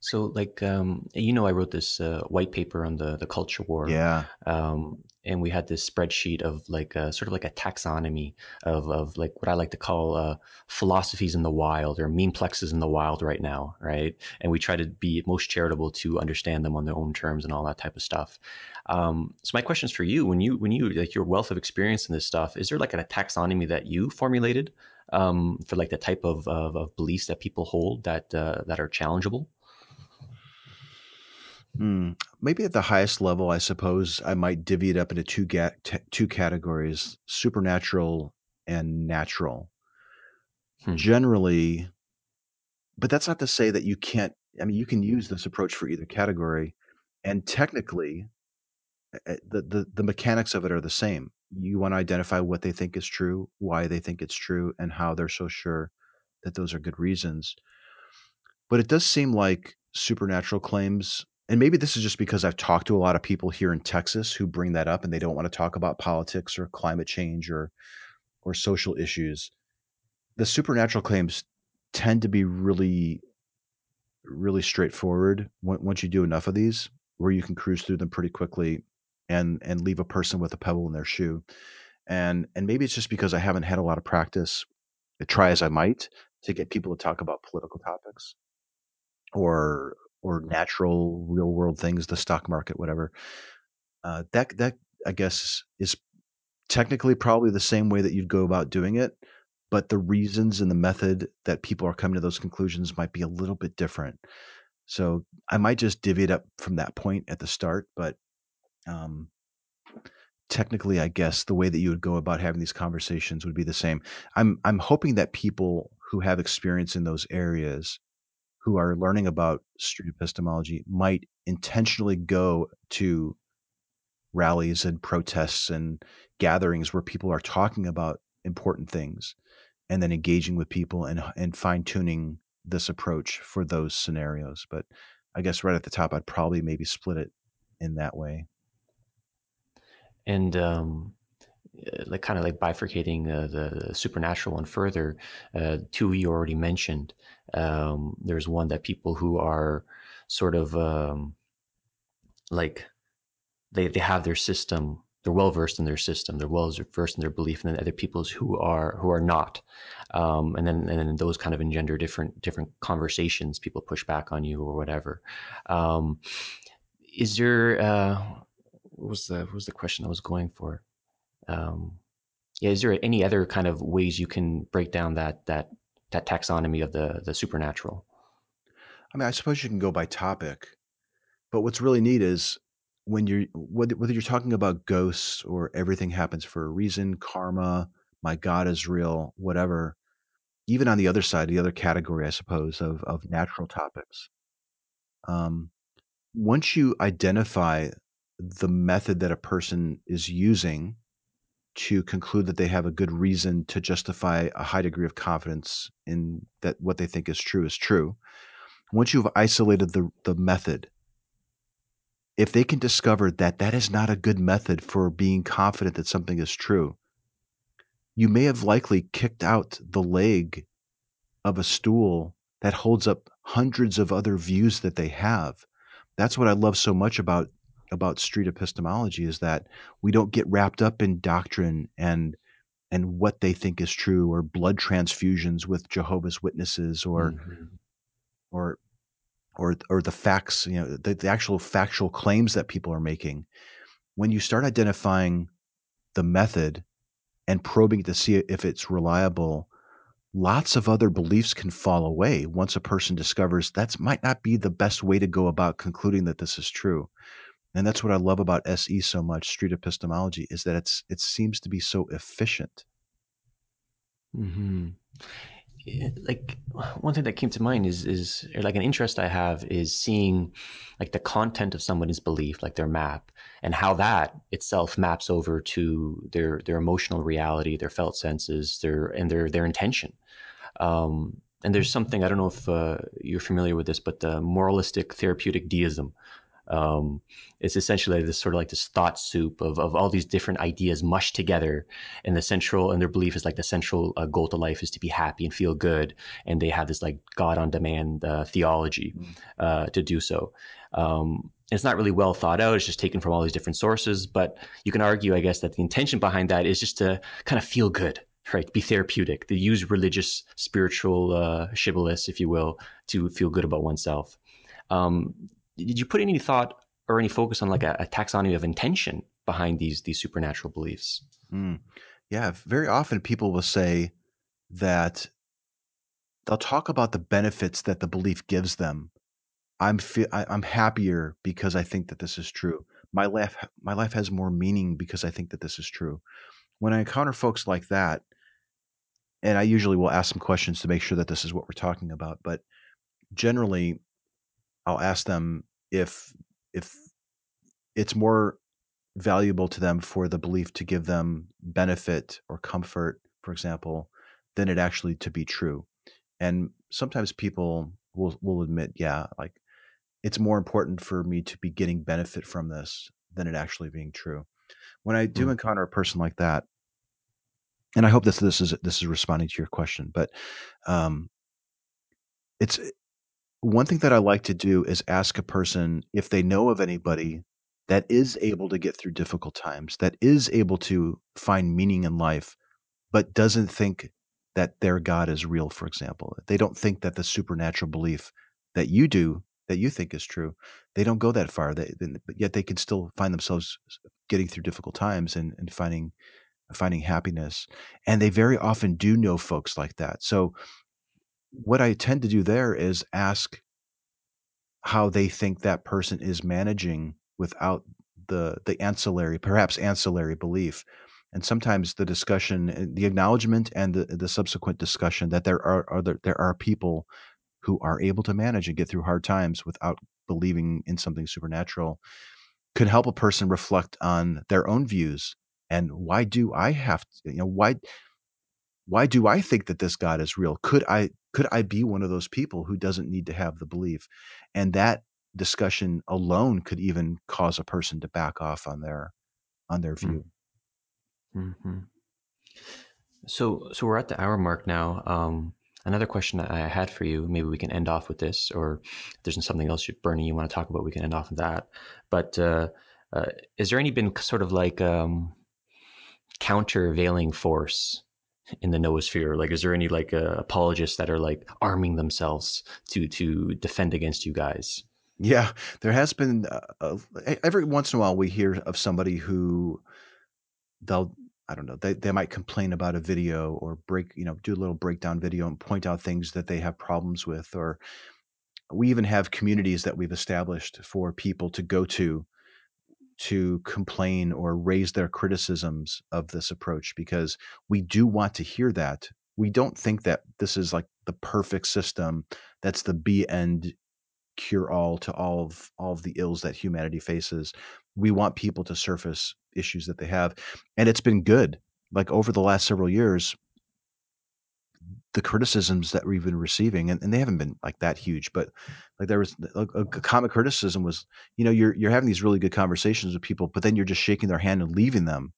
So, like, um, you know, I wrote this uh, white paper on the the culture war. Yeah. Um, and we had this spreadsheet of like a, sort of like a taxonomy of of like what I like to call uh, philosophies in the wild or memeplexes in the wild right now, right? And we try to be most charitable to understand them on their own terms and all that type of stuff. Um, so my question is for you: when you when you like your wealth of experience in this stuff, is there like a taxonomy that you formulated um, for like the type of, of, of beliefs that people hold that uh, that are challengeable? Hmm. Maybe at the highest level, I suppose I might divvy it up into two ga- t- two categories: supernatural and natural. Hmm. Generally, but that's not to say that you can't. I mean, you can use this approach for either category, and technically, the the, the mechanics of it are the same. You want to identify what they think is true, why they think it's true, and how they're so sure that those are good reasons. But it does seem like supernatural claims and maybe this is just because I've talked to a lot of people here in Texas who bring that up and they don't want to talk about politics or climate change or or social issues. The supernatural claims tend to be really really straightforward once you do enough of these where you can cruise through them pretty quickly and and leave a person with a pebble in their shoe. And and maybe it's just because I haven't had a lot of practice, try as I might, to get people to talk about political topics or or natural real world things, the stock market, whatever. Uh, that that I guess is technically probably the same way that you'd go about doing it, but the reasons and the method that people are coming to those conclusions might be a little bit different. So I might just divvy it up from that point at the start, but um, technically, I guess the way that you would go about having these conversations would be the same. I'm I'm hoping that people who have experience in those areas who are learning about street epistemology might intentionally go to rallies and protests and gatherings where people are talking about important things and then engaging with people and and fine tuning this approach for those scenarios but i guess right at the top i'd probably maybe split it in that way and um uh, like kind of like bifurcating uh, the, the, supernatural one further, uh, two you already mentioned. Um, there's one that people who are sort of um, like they they have their system, they're well versed in their system, they're well versed in their belief, and then other people's who are who are not, um, and then and then those kind of engender different different conversations. People push back on you or whatever. Um, is there uh, what was the what was the question I was going for? Um, yeah, is there any other kind of ways you can break down that that that taxonomy of the the supernatural? I mean, I suppose you can go by topic, but what's really neat is when you're whether, whether you're talking about ghosts or everything happens for a reason, karma, my God is real, whatever. Even on the other side, the other category, I suppose, of of natural topics. Um, once you identify the method that a person is using to conclude that they have a good reason to justify a high degree of confidence in that what they think is true is true. Once you've isolated the, the method, if they can discover that that is not a good method for being confident that something is true, you may have likely kicked out the leg of a stool that holds up hundreds of other views that they have. That's what I love so much about about street epistemology is that we don't get wrapped up in doctrine and and what they think is true or blood transfusions with Jehovah's Witnesses or mm-hmm. or or or the facts, you know, the, the actual factual claims that people are making, when you start identifying the method and probing to see if it's reliable, lots of other beliefs can fall away once a person discovers that might not be the best way to go about concluding that this is true. And that's what I love about SE so much, street epistemology, is that it's it seems to be so efficient. Mm-hmm like one thing that came to mind is is like an interest I have is seeing like the content of somebody's belief, like their map, and how that itself maps over to their their emotional reality, their felt senses, their and their their intention. Um, and there's something I don't know if uh, you're familiar with this, but the moralistic therapeutic deism, um, it's essentially this sort of like this thought soup of, of all these different ideas mushed together. And the central, and their belief is like the central uh, goal to life is to be happy and feel good. And they have this like God on demand uh, theology mm. uh, to do so. Um, it's not really well thought out. It's just taken from all these different sources. But you can argue, I guess, that the intention behind that is just to kind of feel good, right? Be therapeutic, to use religious, spiritual uh, shibboleths, if you will, to feel good about oneself. Um, did you put any thought or any focus on like a, a taxonomy of intention behind these these supernatural beliefs? Mm. Yeah, very often people will say that they'll talk about the benefits that the belief gives them. I'm I'm happier because I think that this is true. My life my life has more meaning because I think that this is true. When I encounter folks like that, and I usually will ask some questions to make sure that this is what we're talking about, but generally I'll ask them if if it's more valuable to them for the belief to give them benefit or comfort, for example, than it actually to be true. And sometimes people will will admit, yeah, like it's more important for me to be getting benefit from this than it actually being true. When I do mm. encounter a person like that, and I hope this this is this is responding to your question, but um, it's one thing that I like to do is ask a person if they know of anybody that is able to get through difficult times, that is able to find meaning in life, but doesn't think that their God is real, for example. They don't think that the supernatural belief that you do, that you think is true, they don't go that far. They, but yet they can still find themselves getting through difficult times and, and finding finding happiness. And they very often do know folks like that. So what I tend to do there is ask how they think that person is managing without the the ancillary, perhaps ancillary belief. And sometimes the discussion, eh, the acknowledgement, and the, the subsequent discussion that there are, are there, there are people who are able to manage and get through hard times without believing in something supernatural could help a person reflect on their own views and why do I have to, you know why why do I think that this God is real? Could I could I be one of those people who doesn't need to have the belief? And that discussion alone could even cause a person to back off on their on their view. Mm-hmm. So so we're at the hour mark now. Um, another question that I had for you, maybe we can end off with this, or if there's something else, burning, you want to talk about, we can end off with that. But uh, uh, is there any been sort of like um, countervailing force in the noosphere? Like, is there any like uh, apologists that are like arming themselves to to defend against you guys? Yeah, there has been uh, every once in a while we hear of somebody who they'll I don't know they they might complain about a video or break you know do a little breakdown video and point out things that they have problems with or we even have communities that we've established for people to go to to complain or raise their criticisms of this approach because we do want to hear that. We don't think that this is like the perfect system that's the be end cure all to all of all of the ills that humanity faces. We want people to surface issues that they have. And it's been good. Like over the last several years, the criticisms that we've been receiving, and, and they haven't been like that huge, but like there was a, a common criticism was, you know, you're you're having these really good conversations with people, but then you're just shaking their hand and leaving them.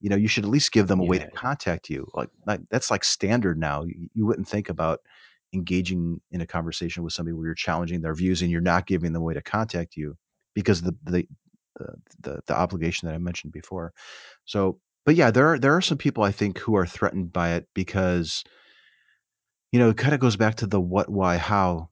You know, you should at least give them a yeah. way to contact you. Like, like that's like standard now. You, you, wouldn't think about engaging in a conversation with somebody where you're challenging their views and you're not giving them a way to contact you because the the the, the, the obligation that I mentioned before. So, but yeah, there are there are some people I think who are threatened by it because you know, it kind of goes back to the what, why, how.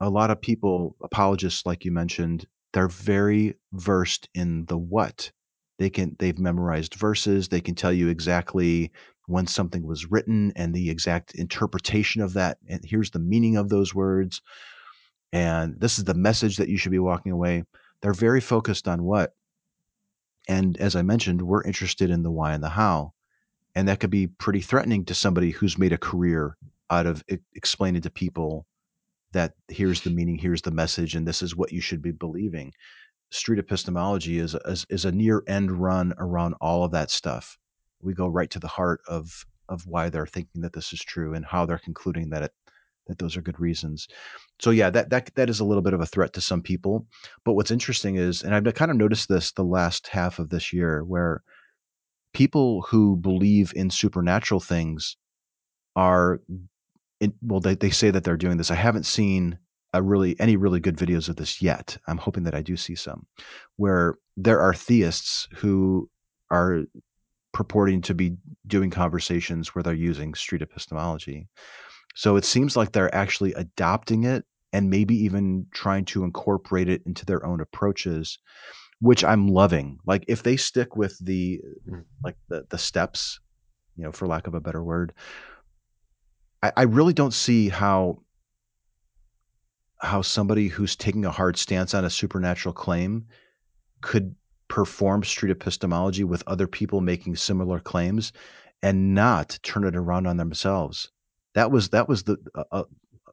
a lot of people, apologists, like you mentioned, they're very versed in the what. They can they've memorized verses. They can tell you exactly when something was written and the exact interpretation of that. And here's the meaning of those words. And this is the message that you should be walking away. They're very focused on what. And as I mentioned, we're interested in the why and the how. And that could be pretty threatening to somebody who's made a career out of explaining to people that here's the meaning, here's the message, and this is what you should be believing. Street epistemology is, is, is a near end run around all of that stuff. We go right to the heart of of why they're thinking that this is true and how they're concluding that it that those are good reasons. So yeah, that that that is a little bit of a threat to some people. But what's interesting is, and I've kind of noticed this the last half of this year, where people who believe in supernatural things are well they, they say that they're doing this. I haven't seen a really any really good videos of this yet. I'm hoping that i do see some where there are theists who are purporting to be doing conversations where they're using street epistemology. So it seems like they're actually adopting it and maybe even trying to incorporate it into their own approaches which i'm loving. Like if they stick with the hmm. like the the steps you know for lack of a better word I, I really don't see how how somebody who's taking a hard stance on a supernatural claim could perform street epistemology with other people making similar claims and not turn it around on themselves. That was that was the uh, uh,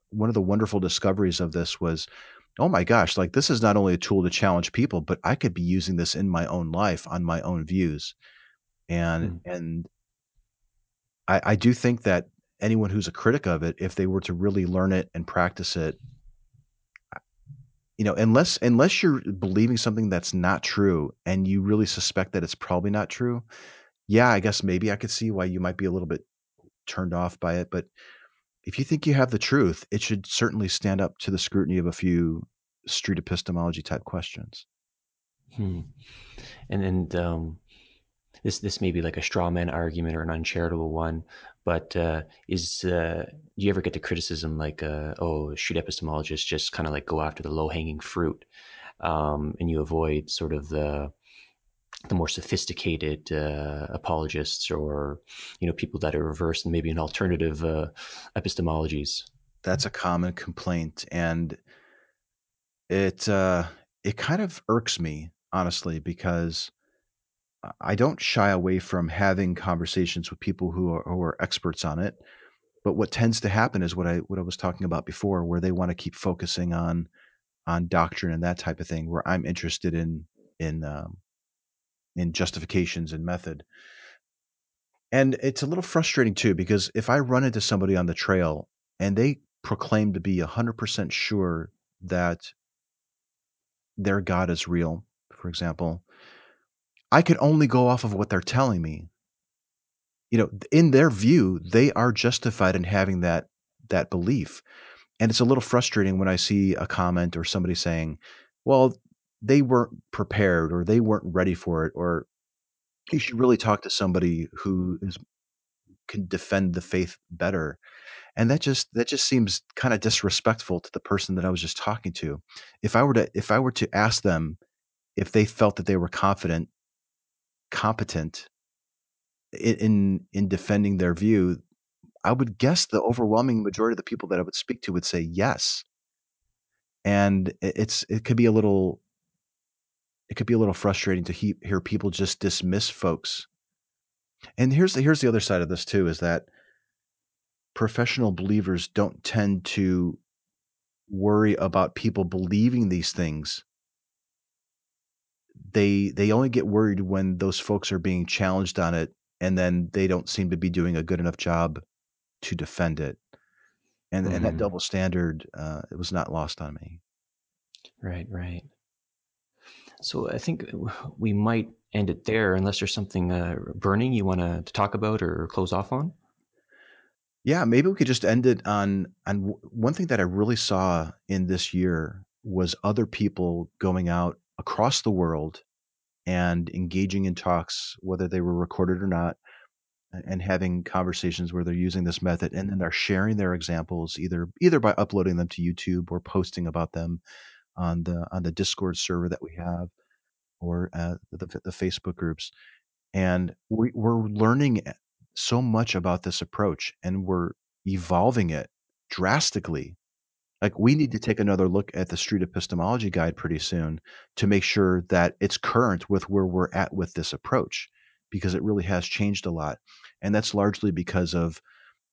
one of the wonderful discoveries of this was oh my gosh like this is not only a tool to challenge people but I could be using this in my own life on my own views and mm. and I, I do think that anyone who's a critic of it, if they were to really learn it and practice it, you know, unless unless you're believing something that's not true and you really suspect that it's probably not true, yeah, I guess maybe I could see why you might be a little bit turned off by it. But if you think you have the truth, it should certainly stand up to the scrutiny of a few street epistemology type questions. Hmm. And and um, this this may be like a straw man argument or an uncharitable one, but uh, is uh, do you ever get the criticism like, uh, oh, street epistemologists just kind of like go after the low hanging fruit, um, and you avoid sort of the the more sophisticated uh, apologists or you know people that are reversed and maybe an alternative uh, epistemologies. That's a common complaint, and it uh, it kind of irks me honestly because I don't shy away from having conversations with people who are, who are experts on it. But what tends to happen is what I what I was talking about before, where they want to keep focusing on on doctrine and that type of thing, where I'm interested in in um, in justifications and method. And it's a little frustrating too, because if I run into somebody on the trail and they proclaim to be 100% sure that their God is real, for example, I can only go off of what they're telling me. You know, in their view, they are justified in having that that belief. And it's a little frustrating when I see a comment or somebody saying, "Well, they weren't prepared or they weren't ready for it or you should really talk to somebody who is can defend the faith better." And that just that just seems kind of disrespectful to the person that I was just talking to. If I were to if I were to ask them if they felt that they were confident competent in in defending their view, I would guess the overwhelming majority of the people that I would speak to would say yes. And it's it could be a little it could be a little frustrating to he, hear people just dismiss folks. And here's the here's the other side of this too is that professional believers don't tend to worry about people believing these things they they only get worried when those folks are being challenged on it and then they don't seem to be doing a good enough job to defend it and mm-hmm. and that mm-hmm. double standard uh, it was not lost on me right right so i think we might end it there unless there's something uh, burning you want to talk about or close off on yeah maybe we could just end it on on one thing that i really saw in this year was other people going out across the world and engaging in talks, whether they were recorded or not, and having conversations where they're using this method and then they're sharing their examples either either by uploading them to YouTube or posting about them on the on the Discord server that we have or uh, the the Facebook groups, and we, we're learning so much about this approach and we're evolving it drastically. Like we need to take another look at the street epistemology guide pretty soon to make sure that it's current with where we're at with this approach because it really has changed a lot. And that's largely because of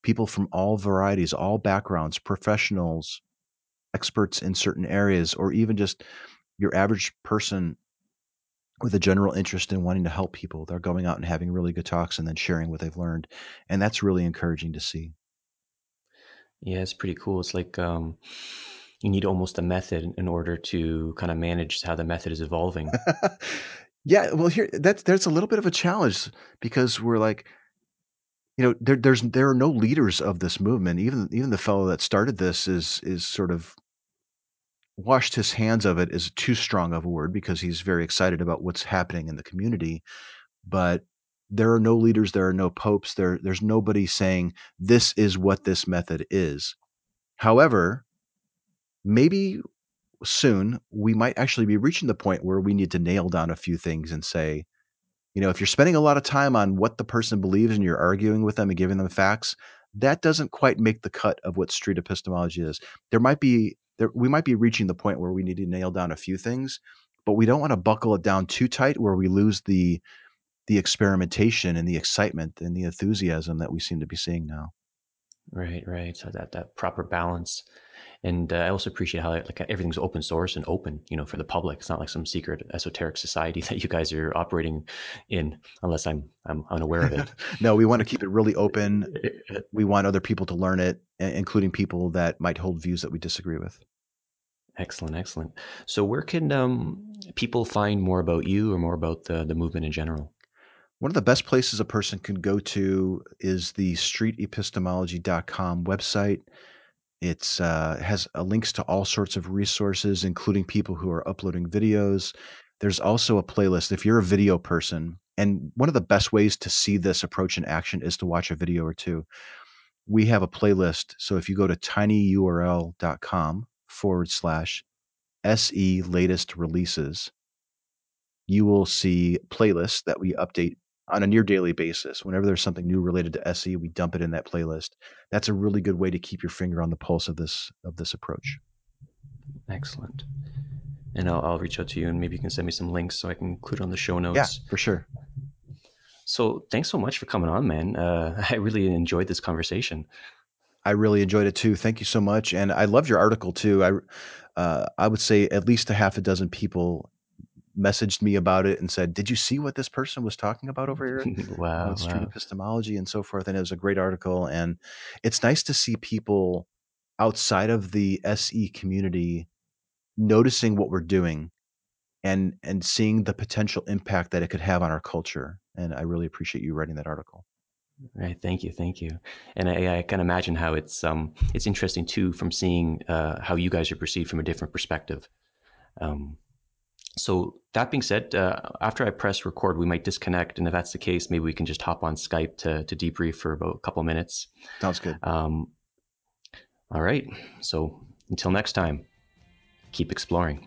people from all varieties, all backgrounds, professionals, experts in certain areas, or even just your average person with a general interest in wanting to help people. They're going out and having really good talks and then sharing what they've learned. And that's really encouraging to see. Yeah, it's pretty cool. It's like um, you need almost a method in order to kind of manage how the method is evolving. yeah, well, here that's there's a little bit of a challenge because we're like, you know, there, there's there are no leaders of this movement. Even even the fellow that started this is is sort of washed his hands of it is too strong of a word because he's very excited about what's happening in the community. But there are no leaders, there are no popes, there there's nobody saying this is what this method is. However, maybe soon we might actually be reaching the point where we need to nail down a few things and say, you know, if you're spending a lot of time on what the person believes and you're arguing with them and giving them facts, that doesn't quite make the cut of what street epistemology is. There might be there, we might be reaching the point where we need to nail down a few things, but we don't want to buckle it down too tight where we lose the the experimentation and the excitement and the enthusiasm that we seem to be seeing now. Right, right. So that that proper balance, and uh, I also appreciate how like everything's open source and open, you know, for the public. It's not like some secret esoteric society that you guys are operating in, unless I'm I'm unaware of it. no, we want to keep it really open. We want other people to learn it, including people that might hold views that we disagree with. Excellent, excellent. So, where can um, people find more about you or more about the the movement in general? One of the best places a person can go to is the streetepistemology.com website. It uh, has uh, links to all sorts of resources, including people who are uploading videos. There's also a playlist if you're a video person. And one of the best ways to see this approach in action is to watch a video or two. We have a playlist. So if you go to tinyurl.com forward slash SE latest releases, you will see playlists that we update on a near daily basis. Whenever there's something new related to SE, we dump it in that playlist. That's a really good way to keep your finger on the pulse of this of this approach. Excellent. And I'll, I'll reach out to you, and maybe you can send me some links so I can include on the show notes. Yeah, for sure. So thanks so much for coming on, man. Uh, I really enjoyed this conversation. I really enjoyed it too. Thank you so much, and I loved your article too. I uh, I would say at least a half a dozen people messaged me about it and said, "Did you see what this person was talking about over here? wow, wow. epistemology and so forth." And it was a great article, and it's nice to see people outside of the SE community noticing what we're doing and and seeing the potential impact that it could have on our culture. And I really appreciate you writing that article. Right. Thank you. Thank you. And I, I, can imagine how it's um it's interesting too from seeing uh, how you guys are perceived from a different perspective. Um, so that being said, uh, after I press record, we might disconnect, and if that's the case, maybe we can just hop on Skype to to debrief for about a couple minutes. Sounds good. Um, all right. So until next time, keep exploring.